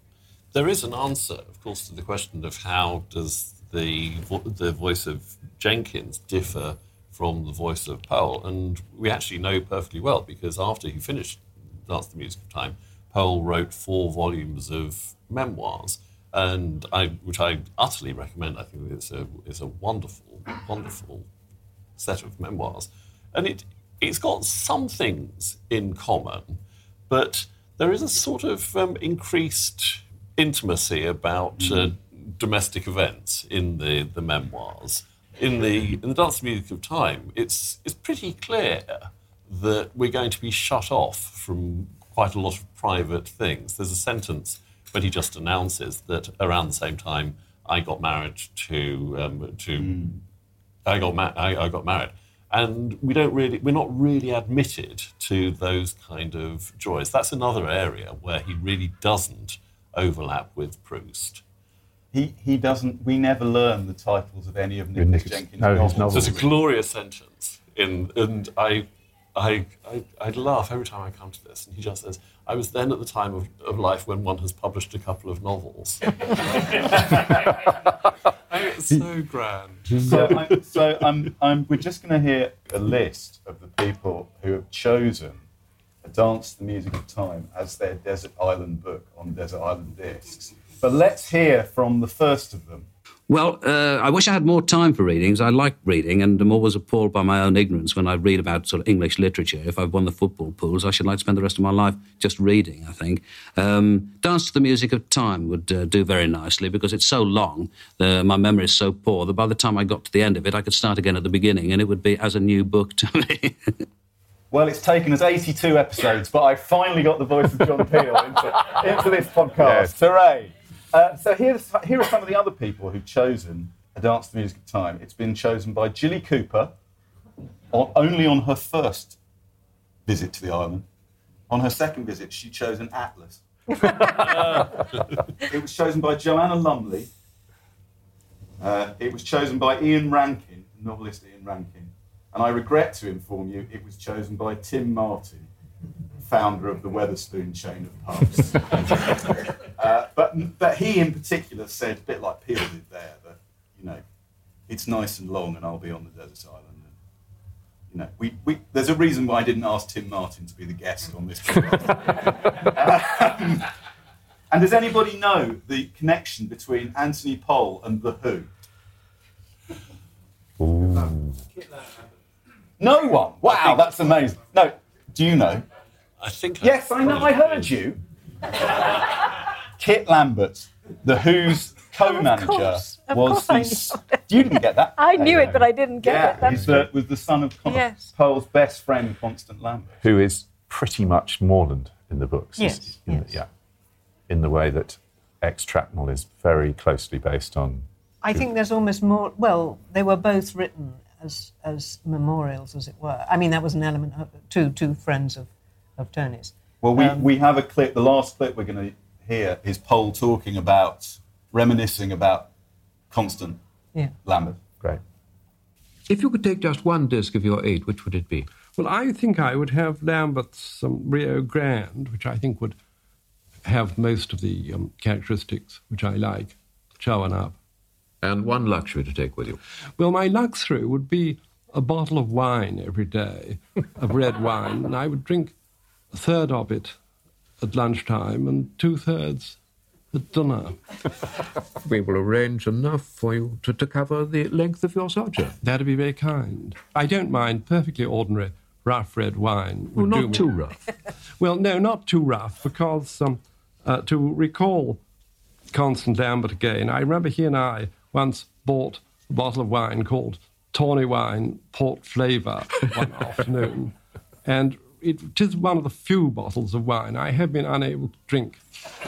There is an answer, of course, to the question of how does the vo- the voice of Jenkins differ from the voice of Powell, and we actually know perfectly well because after he finished Dance the Music of Time, Powell wrote four volumes of memoirs, and I, which I utterly recommend. I think it's a it's a wonderful, wonderful set of memoirs, and it it's got some things in common, but there is a sort of um, increased intimacy about uh, domestic events in the, the memoirs. In the in the dance music of time, it's it's pretty clear that we're going to be shut off from quite a lot of private things. There's a sentence when he just announces that around the same time I got married to um, to I got ma- I, I got married, and we don't really we're not really admitted to those kind of joys. That's another area where he really doesn't overlap with Proust.
He, he doesn't. We never learn the titles of any of
Nicholas-
Nicholas Jenkins'
no, his
novels.
novels.
There's a glorious sentence in, and I, I, I, I'd laugh every time I come to this. And he just says, "I was then at the time of, of life when one has published a couple of novels." *laughs* so grand.
So, I'm, so I'm, I'm, we're just going to hear a list of the people who have chosen a Dance to the Music of Time as their Desert Island book on Desert Island Discs. But let's hear from the first of them.
Well, uh, I wish I had more time for readings. I like reading, and I'm always appalled by my own ignorance when I read about sort of English literature. If I've won the football pools, I should like to spend the rest of my life just reading, I think. Um, Dance to the Music of Time would uh, do very nicely because it's so long, the, my memory is so poor that by the time I got to the end of it, I could start again at the beginning, and it would be as a new book to me. *laughs*
Well, it's taken us 82 episodes, but I finally got the voice of John Peel into, into this podcast. Hooray! Uh, so here's, here are some of the other people who've chosen a Dance to the Music of Time. It's been chosen by Jilly Cooper, on, only on her first visit to the island. On her second visit, she chose an atlas. *laughs* it was chosen by Joanna Lumley. Uh, it was chosen by Ian Rankin, novelist Ian Rankin. And I regret to inform you, it was chosen by Tim Martin, founder of the Wetherspoon chain of pubs. *laughs* uh, but, but he in particular said, a bit like Peel did there, that, you know, it's nice and long and I'll be on the desert island. And, you know, we, we, there's a reason why I didn't ask Tim Martin to be the guest on this *laughs* podcast. Um, and does anybody know the connection between Anthony Powell and The Who? No one. Wow, that's amazing. No, do you know?
I think.
Yes, I know. I heard you. Kit Lambert, The Who's co-manager,
course, of
was
course
the.
I
s- You didn't get that.
I knew it, but I didn't get
Yeah,
it. That's
he's the, was the son of Con-
Yes.
Powell's best friend, Constant Lambert.
who is pretty much Morland in the books.
Yes,
In the- yeah. In the way that X Trapnell is very closely based on.
I think there's almost more. Well, they were both written as as memorials, as it were. I mean, that was an element of two two friends of of Tony's.
Well, we,
Um,
we have a clip. The last clip we're going to hear is Powell talking about, reminiscing about Constant
Yeah.
Lambert.
Great.
If you could take just one disc of your eight, which would it be?
Well, I think I would have Lambert's um, Rio Grande, which I think would have most of the um, characteristics which I like showing up.
And one luxury to take with you.
Well, my luxury would be a bottle of wine every day, of red wine, and I would drink a third of it at lunchtime and two thirds at dinner. *laughs*
We will arrange enough for you to, to cover the length of your sojourn.
That'd be very kind. I don't mind perfectly ordinary rough red wine.
Well, not
me.
too rough. *laughs*
Well, no, not too rough, because um, uh, to recall Constant Lambert again, I remember he and I once bought a bottle of wine called Tawny Wine Port Flavour one *laughs* afternoon, and it is one of the few bottles of wine I have been unable to drink.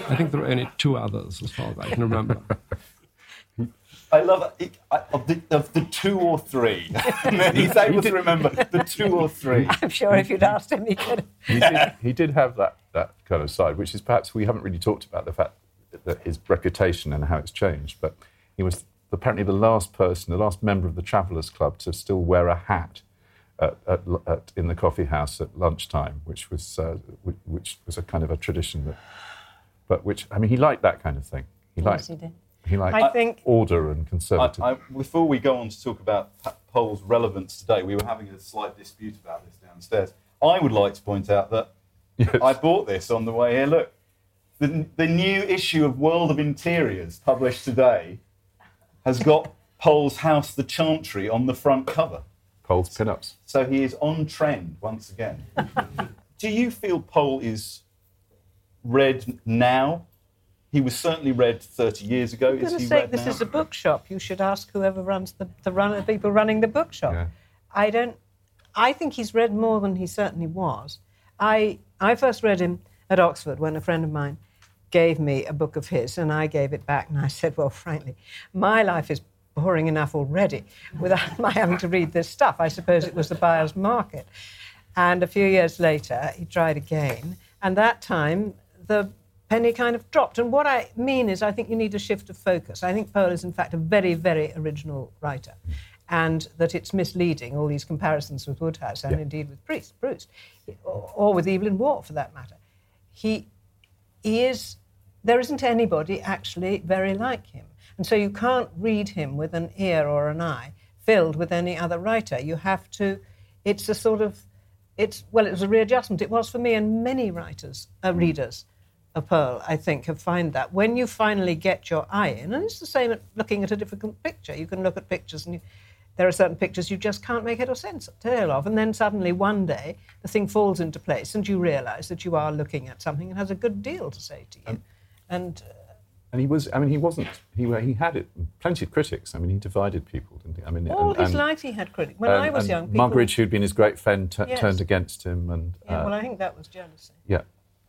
I think there are only two others, as far as I can remember.
I love it. I, of, the, of the two or three. *laughs* He's able to remember the two or three.
I'm sure if you'd asked him, he could.
he did, he did have that, that kind of side, which is perhaps we haven't really talked about the fact that his reputation and how it's changed. But he was apparently the last person, the last member of the Travellers Club to still wear a hat at, at, at, in the coffee house at lunchtime, which was uh, which, which was a kind of a tradition that. But which I mean, he liked that kind of thing. He
Of
liked
course he did.
he liked
I think-
order and
I,
conservative.
I, before we go on to talk about Pa- Powell's relevance today, we were having a slight dispute about this downstairs. I would like to point out that I bought this on the way here. Look, the, the new issue of World of Interiors, published today, has got Powell's house, the Chantry, on the front cover.
Powell's pin-ups.
So he is on trend once again. *laughs* Do you feel Pole is read now? He was certainly read 30 years ago.
I'm
Is
going to
he
say
read
this
now?
is a bookshop. You should ask whoever runs the, the, run, the people running the bookshop.
Yeah.
I don't. I think he's read more than he certainly was. I I first read him at Oxford when a friend of mine gave me a book of his, and I gave it back, and I said, "Well, frankly, my life is boring enough already without *laughs* my having to read this stuff." I suppose it was the buyer's market. And a few years later, he tried again, and that time the penny kind of dropped. And what I mean is, I think you need a shift of focus. I think Powell is, in fact, a very, very original writer, and that it's misleading, all these comparisons with Wodehouse and indeed with Proust, Proust or, or with Evelyn Waugh, for that matter. He, he is, there isn't anybody actually very like him. And so you can't read him with an ear or an eye filled with any other writer. You have to, it's a sort of, it's, well, it was a readjustment. It was for me and many writers, uh, readers of Powell, I think, have found that. When you finally get your eye in, and it's the same at looking at a difficult picture. You can look at pictures and you, there are certain pictures you just can't make head or sense tail of. And then suddenly one day the thing falls into place and you realise that you are looking at something that has a good deal to say to you. and uh,
and he was, I mean, he wasn't, he, he had it, plenty of critics. I mean, he divided people, didn't he? I mean,
all
and-
his
and-
life he had critics. When
and-
I was young, people...
Muggeridge, who'd been his great friend, tu-
Yes.
turned against him. And
Yeah,
uh,
well, I think that was jealousy.
yeah,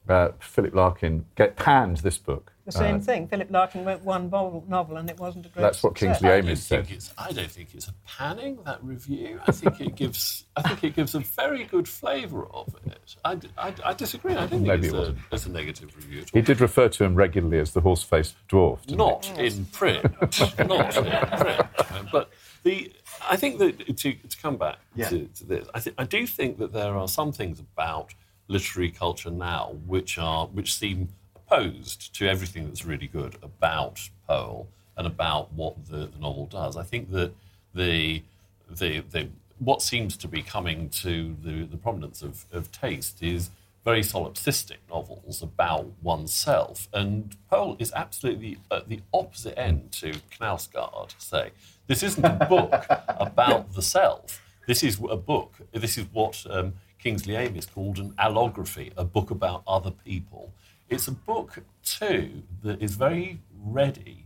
uh, Philip Larkin get panned this book.
The same
Uh,
thing. Philip Larkin wrote one novel and it wasn't a great
That's what. Kingsley
I
Amis
don't think
said.
it's. I don't think it's a panning that review. I think it gives. I think it gives a very good flavour of it. I disagree. I don't think
Maybe
it's,
it
a, it's a negative review at all.
He did refer to him regularly as the horse-faced dwarf. didn't he?
In print. *laughs* not in print. But the. I think that to, to come back
Yeah.
to, to this, I, th- I do think that there are some things about literary culture now which are which seem opposed to everything that's really good about Powell and about what the, the novel does. I think that the the, the what seems to be coming to the, the prominence of, of taste is very solipsistic novels about oneself. And Powell is absolutely at the opposite end to Knausgaard, say. This isn't a book *laughs* about the self. This is a book, this is what um, Kingsley Amis called an allography, a book about other people. It's a book, too, that is very ready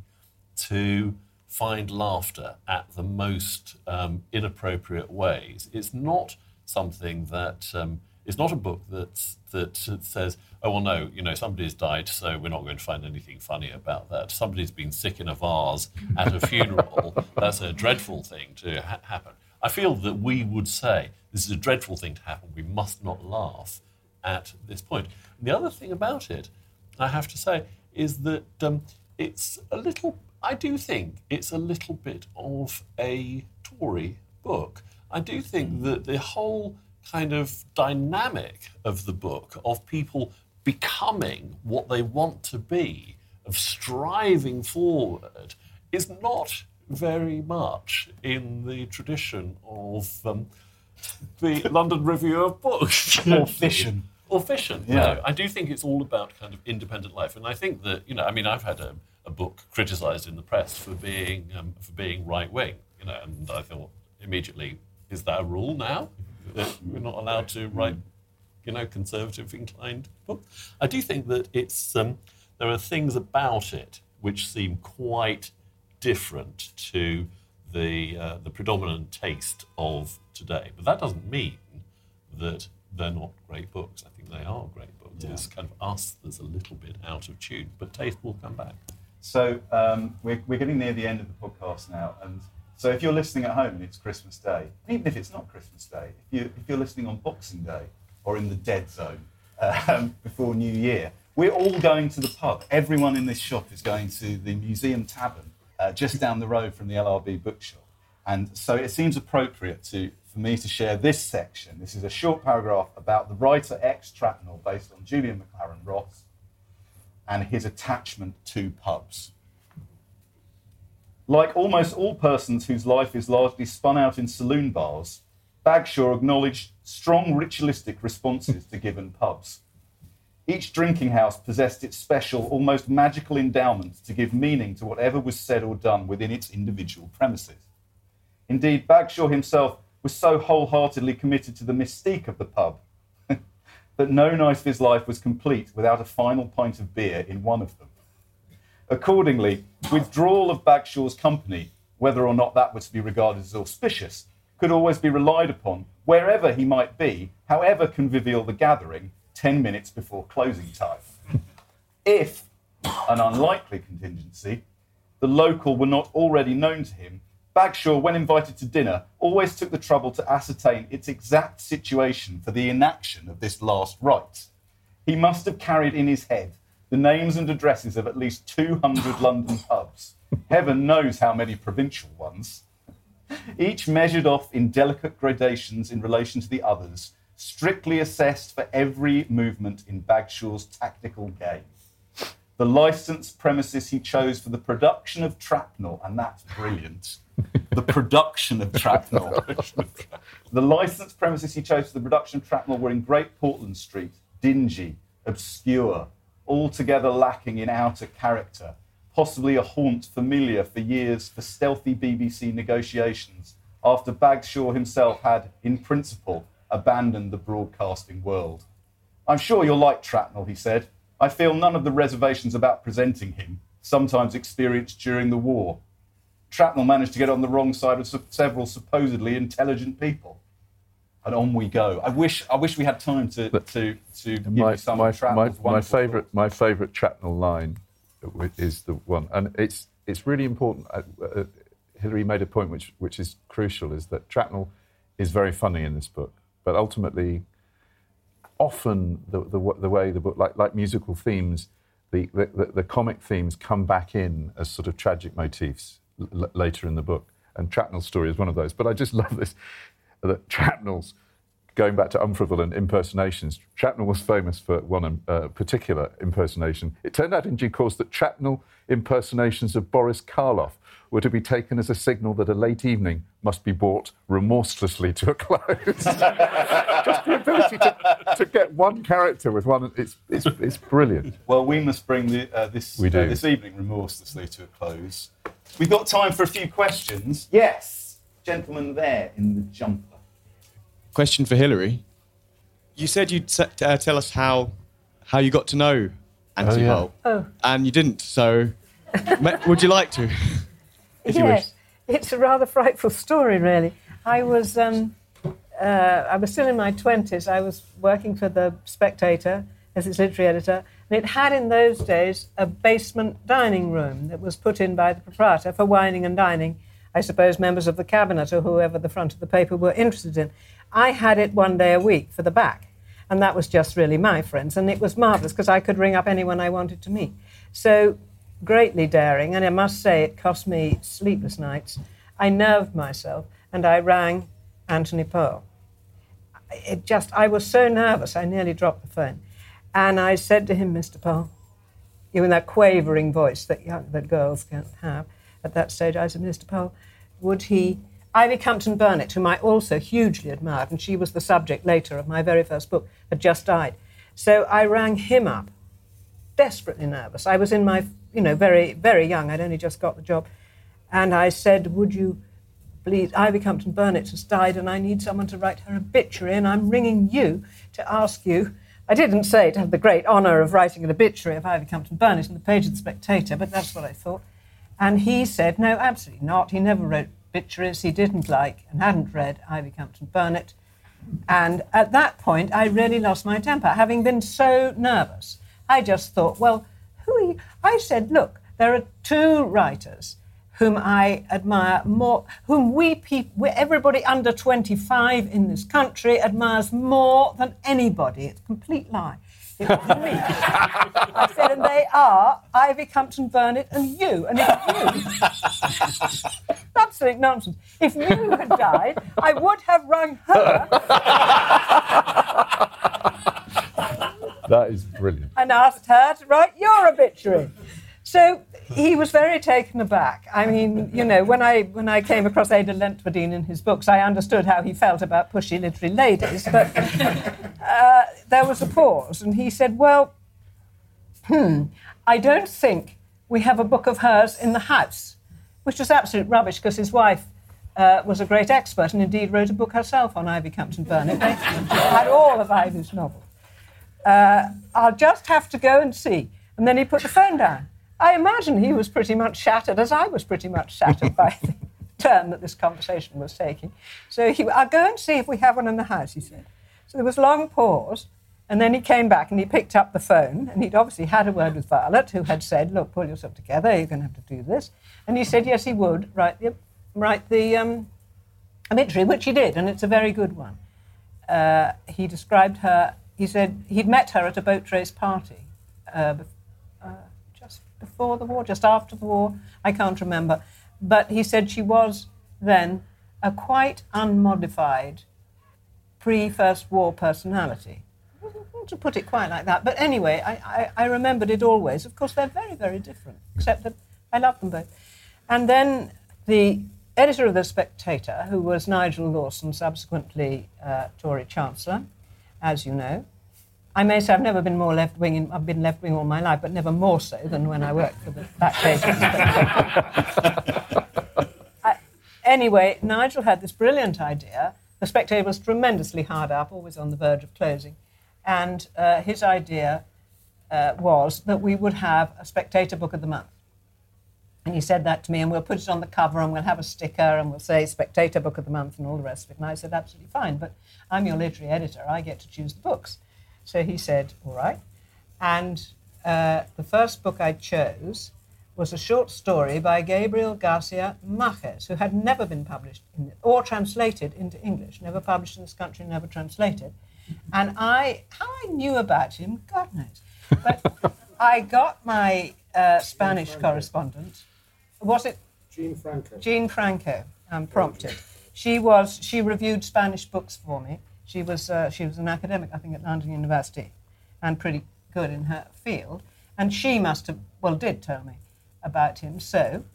to find laughter at the most um, inappropriate ways. It's not something that um, it's not a book that that says, "Oh well, no, you know, somebody's died, so we're not going to find anything funny about that." Somebody's been sick in a vase at a funeral. *laughs* That's a dreadful thing to ha- happen. I feel that we would say this is a dreadful thing to happen. We must not laugh at this point. The other thing about it, I have to say, is that um, it's a little. I do think it's a little bit of a Tory book. I do think that the whole kind of dynamic of the book of people becoming what they want to be, of striving forward, is not very much in the tradition of um, the London Review of Books. *laughs*
Or fission.
Or fission.
Yeah.
No, I do think it's all about kind of independent life, and I think that you know, I mean, I've had a, a book criticised in the press for being um, for being right wing, you know, and I thought immediately, is that a rule now that we're not allowed to write, you know, conservative inclined book? I do think that it's um, there are things about it which seem quite different to the uh, the predominant taste of today, but that doesn't mean that they're not great books. I think they are great books. It's kind of us that's a little bit out of tune, but taste will come back.
So um, we're, we're getting near the end of the podcast now, and so if you're listening at home and it's Christmas Day, even if it's not Christmas Day, if you if you're listening on Boxing Day or in the dead zone um, *laughs* before New Year, we're all going to the pub. Everyone in this shop is going to the Museum Tavern uh, just down the road from the LRB bookshop, and so it seems appropriate to for me to share this section. This is a short paragraph about the writer X Trapnell, based on Julian Maclaren Ross and his attachment to pubs. Like almost all persons whose life is largely spun out in saloon bars, Bagshaw acknowledged strong ritualistic responses to given pubs. Each drinking house possessed its special, almost magical endowment to give meaning to whatever was said or done within its individual premises. Indeed, Bagshaw himself was so wholeheartedly committed to the mystique of the pub *laughs* that no night of his life was complete without a final pint of beer in one of them. Accordingly, withdrawal of Bagshaw's company, whether or not that was to be regarded as auspicious, could always be relied upon wherever he might be, however convivial the gathering, 10 minutes before closing time. If, an unlikely contingency, the local were not already known to him, Bagshaw, when invited to dinner, always took the trouble to ascertain its exact situation for the inaction of this last rite. He must have carried in his head the names and addresses of at least 200 *laughs* London pubs. Heaven knows how many provincial ones. Each measured off in delicate gradations in relation to the others, strictly assessed for every movement in Bagshaw's tactical game. The licensed premises he chose for the production of Trapnell, and that's brilliant. the production of Trapnell. the licensed premises he chose for the production of Trapnell were in Great Portland Street, dingy, obscure, altogether lacking in outer character, possibly a haunt familiar for years for stealthy BBC negotiations after Bagshaw himself had, in principle, abandoned the broadcasting world. I'm sure you'll like Trapnell, he said. I feel none of the reservations about presenting him, sometimes experienced during the war. Trapnell managed to get on the wrong side of su- several supposedly intelligent people. And on we go. I wish, I wish we had time to, to, to give
my,
you some
my,
Trapnell's
my, my favorite my favorite Trapnell line is the one, and it's it's really important. Uh, uh, Hilary made a point which which is crucial: is that Trapnell is very funny in this book, but ultimately, often the the, the way the book, like like musical themes, the, the the comic themes come back in as sort of tragic motifs l- later in the book, and Trapnell's story is one of those. But I just *laughs* love this that Trapnell's going back to Umfraville and impersonations, Trapnell was famous for one uh, particular impersonation. It turned out in due course that Trapnell impersonations of Boris Karloff were to be taken as a signal that a late evening must be brought remorselessly to a close. *laughs* Just the ability to, to get one character with one, it's, it's, it's brilliant.
Well, we must bring the, uh, this,
We
uh, this evening remorselessly to a close. We've got time for a few questions. Yes, gentleman there in the jumper.
Question for Hilary. You said you'd se- uh, tell us how how you got to know Anthony
yeah.
Powell,
Oh,
and you didn't. So, *laughs* would you like to?
Yes. It's a rather frightful story, really. I was, um, uh, I was still in my 20s. I was working for The Spectator as its literary editor, and it had in those days a basement dining room that was put in by the proprietor for wining and dining. I suppose members of the cabinet or whoever the front of the paper were interested in. I had it one day a week for the back, and that was just really my friends, and it was marvellous because I could ring up anyone I wanted to meet. So greatly daring, and I must say it cost me sleepless nights. I nerved myself and I rang Anthony Powell. It just, I was so nervous, I nearly dropped the phone. And I said to him, Mr. Powell, you in that quavering voice that, young, that girls can't have, at that stage, I said, Mr. Powell, would he. Ivy Compton Burnett, whom I also hugely admired, and she was the subject later of my very first book, had just died. So I rang him up, desperately nervous. I was in my, you know, very, very young. I'd only just got the job. And I said, Would you please, Ivy Compton Burnett has died and I need someone to write her obituary, and I'm ringing you to ask you. I didn't say to have the great honour of writing an obituary of Ivy Compton Burnett in the page of the Spectator, but that's what I thought. And he said, no, absolutely not. He never wrote obituaries he didn't like and hadn't read Ivy Compton Burnett. And at that point, I really lost my temper, having been so nervous. I just thought, well, who? I said, look, there are two writers whom I admire more, whom we people, everybody under 25 in this country admires more than anybody. It's a complete lie. It was me. I said, and they are Ivy Compton Burnett and you. And if you, *laughs* absolute nonsense. If you had died, I would have rung her. *laughs*
That is brilliant.
and asked her to write your obituary. So he was very taken aback. I mean, you know, when I when I came across Ada Leintwardine in his books, I understood how he felt about pushy literary ladies. But *laughs* uh, there was a pause, and he said, "Well, hmm, I don't think we have a book of hers in the house," which was absolute rubbish because his wife. Uh, was a great expert and indeed wrote a book herself on Ivy Compton Burnett. *laughs* They had all of Ivy's novels. Uh, I'll just have to go and see. And then he put the phone down. I imagine he was pretty much shattered, as I was pretty much shattered by the *laughs* turn that this conversation was taking. So he, I'll go and see if we have one in the house, he said. So there was a long pause, and then he came back and he picked up the phone, and he'd obviously had a word with Violet, who had said, Look, pull yourself together, you're going to have to do this. And he said, Yes, he would write the, write the um, obituary, which he did, and it's a very good one. Uh, he described her, he said he'd met her at a boat race party. Uh, uh, just before the war, just after the war, I can't remember. But he said she was then a quite unmodified pre First War personality. To put it quite like that, but anyway, I, I, I remembered it always. Of course, they're very, very different, except that I love them both. And then the editor of The Spectator, who was Nigel Lawson, subsequently uh, Tory Chancellor, as you know, I may say I've never been more left wing. I've been left wing all my life, but never more so than when I worked for the back page. of The Spectator. *laughs* I, anyway, Nigel had this brilliant idea. The Spectator was tremendously hard up, always on the verge of closing, and uh, his idea uh, was that we would have a Spectator Book of the Month. And he said that to me, and we'll put it on the cover, and we'll have a sticker, and we'll say Spectator Book of the Month, and all the rest of it. And I said, absolutely fine, but I'm your literary editor. I get to choose the books. So he said, all right. And uh, the first book I chose was a short story by Gabriel Garcia Marquez, who had never been published in, or translated into English, never published in this country, never translated. And I, how I knew about him, God knows. But *laughs* I got my uh, Spanish correspondent. Was it
Jean Franco.
Jean Franco, um, prompted. She was she reviewed Spanish books for me. She was uh, she was an academic, I think, at London University, and pretty good in her field. And she must have well did tell me about him. So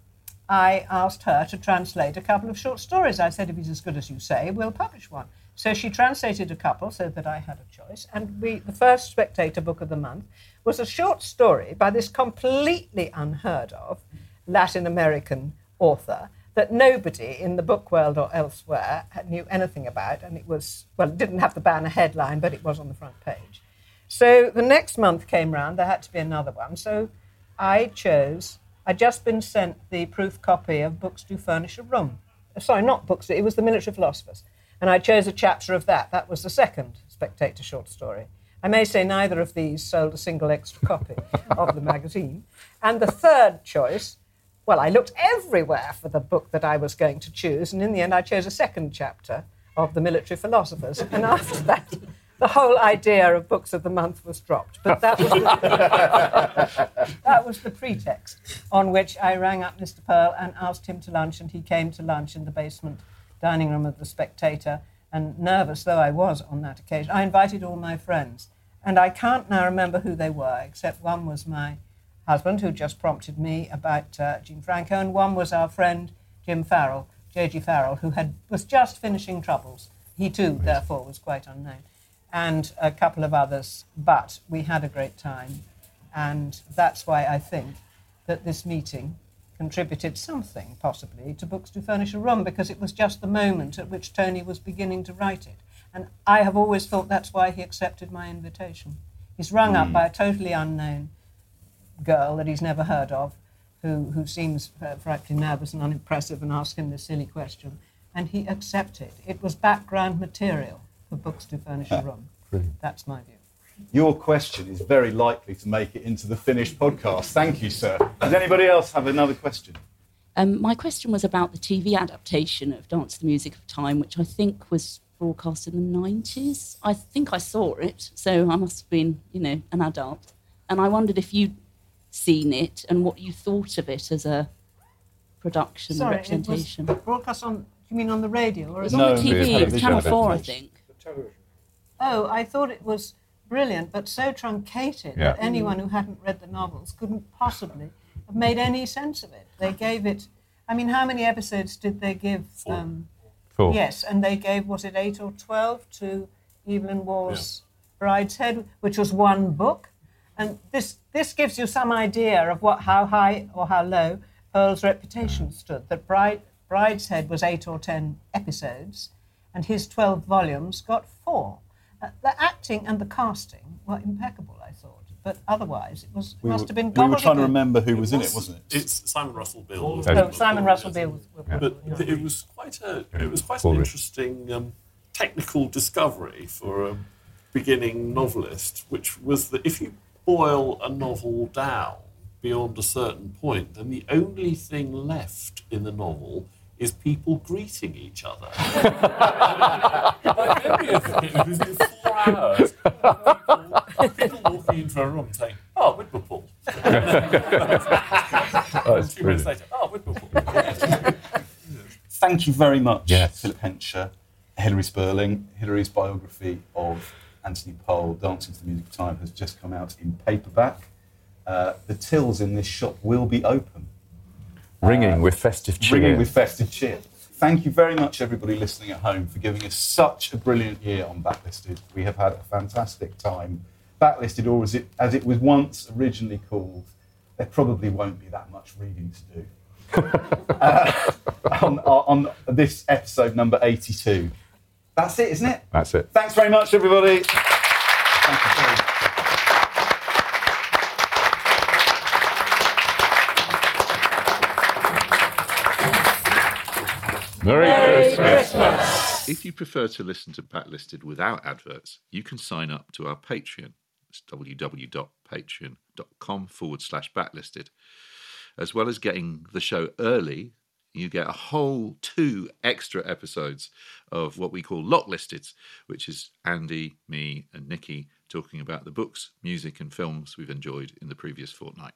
I asked her to translate a couple of short stories. I said, if he's as good as you say, we'll publish one. So she translated a couple so that I had a choice. And we, the first Spectator book of the month was a short story by this completely unheard of Latin American author that nobody in the book world or elsewhere knew anything about. And it was, well, it didn't have the banner headline, but it was on the front page. So the next month came round, there had to be another one. So I chose, I'd just been sent the proof copy of Books Do Furnish a Room. Uh, Sorry, not books, it was The Military Philosophers. And I chose a chapter of that. That was the second Spectator short story. I may say neither of these sold a single extra copy *laughs* of the magazine. And the third choice, well, I looked everywhere for the book that I was going to choose, and in the end, I chose a second chapter of The Military Philosophers. And *laughs* after that, the whole idea of books of the month was dropped. But that was the, *laughs* that was the pretext on which I rang up Mr. Powell and asked him to lunch, and he came to lunch in the basement dining room of the Spectator. And nervous though I was on that occasion, I invited all my friends. And I can't now remember who they were, except one was my husband, who just prompted me about uh, Jean Franco, and one was our friend Jim Farrell, J.G. Farrell, who had was just finishing Troubles. He too, therefore, was quite unknown, and a couple of others. But we had a great time, and that's why I think that this meeting contributed something, possibly, to Books Do Furnish a Room, because it was just the moment at which Tony was beginning to write it. And I have always thought that's why he accepted my invitation. He's rung up by a totally unknown girl that he's never heard of, who, who seems uh, frightfully nervous and unimpressive and asked him this silly question. And he accepted. It was background material for Books Do Furnish a Room. That's my view.
Your question is very likely to make it into the finished podcast. Thank you, sir. Does anybody else have another question?
Um, my question was about the TV adaptation of Dance to the Music of Time, which I think was broadcast in the 90s. I think I saw it, so I must have been, you know, an adult. And I wondered if you'd seen it and what you thought of it as a production
Sorry,
representation.
it was broadcast on, you mean on the radio? Or
It
is
was on the TV, it was Channel 4, I think.
Oh, I thought it was brilliant, but so truncated
Yeah.
that anyone who hadn't read the novels couldn't possibly have made any sense of it. They gave it. I mean, how many episodes did they give? Um,
Four.
Yes, and they gave was it eight or twelve to Evelyn Waugh's Brideshead, which was one book, and this this gives you some idea of what how high or how low Powell's reputation stood. That Bride Brideshead was eight or ten episodes, and his twelve volumes got four. Uh, the acting and the casting were impeccable, I thought, but otherwise it was
We
must
were,
have been.
we were trying to remember who was in it, wasn't it?
It's Simon Russell Beale.
Oh, Simon Russell Beale was.
But th- it was quite a it was quite an
Rich.
interesting um, technical discovery for a beginning novelist, which was that if you boil a novel down beyond a certain point, then the only thing left in the novel is people greeting each other. My memory of it four hours. *laughs* People, people walking into a room saying, "Oh, Widmerpool."
That's
Two minutes later, "Oh, Widmerpool."
Thank you very much,
Yes.
Philip Hensher, Hilary Spurling. Hilary's biography of Anthony Powell, Dancing to the Music of Time, has just come out in paperback. Uh, the tills in this shop will be open,
Ringing with festive cheer.
ringing with festive cheer. Thank you very much, everybody listening at home, for giving us such a brilliant year on Backlisted. We have had a fantastic time. Backlisted, or as it, as it was once originally called, there probably won't be that much reading to do. *laughs* uh, *laughs* on, on this episode number 82. That's it, isn't it?
That's it.
Thanks very much, everybody. Thank you very much.
Merry Christmas.
If you prefer to listen to Backlisted without adverts, you can sign up to our Patreon. It's www.patreon.com forward slash backlisted. As well as getting the show early, you get a whole two extra episodes of what we call Locklisted, which is Andy, me, and Nikki talking about the books, music, and films we've enjoyed in the previous fortnight.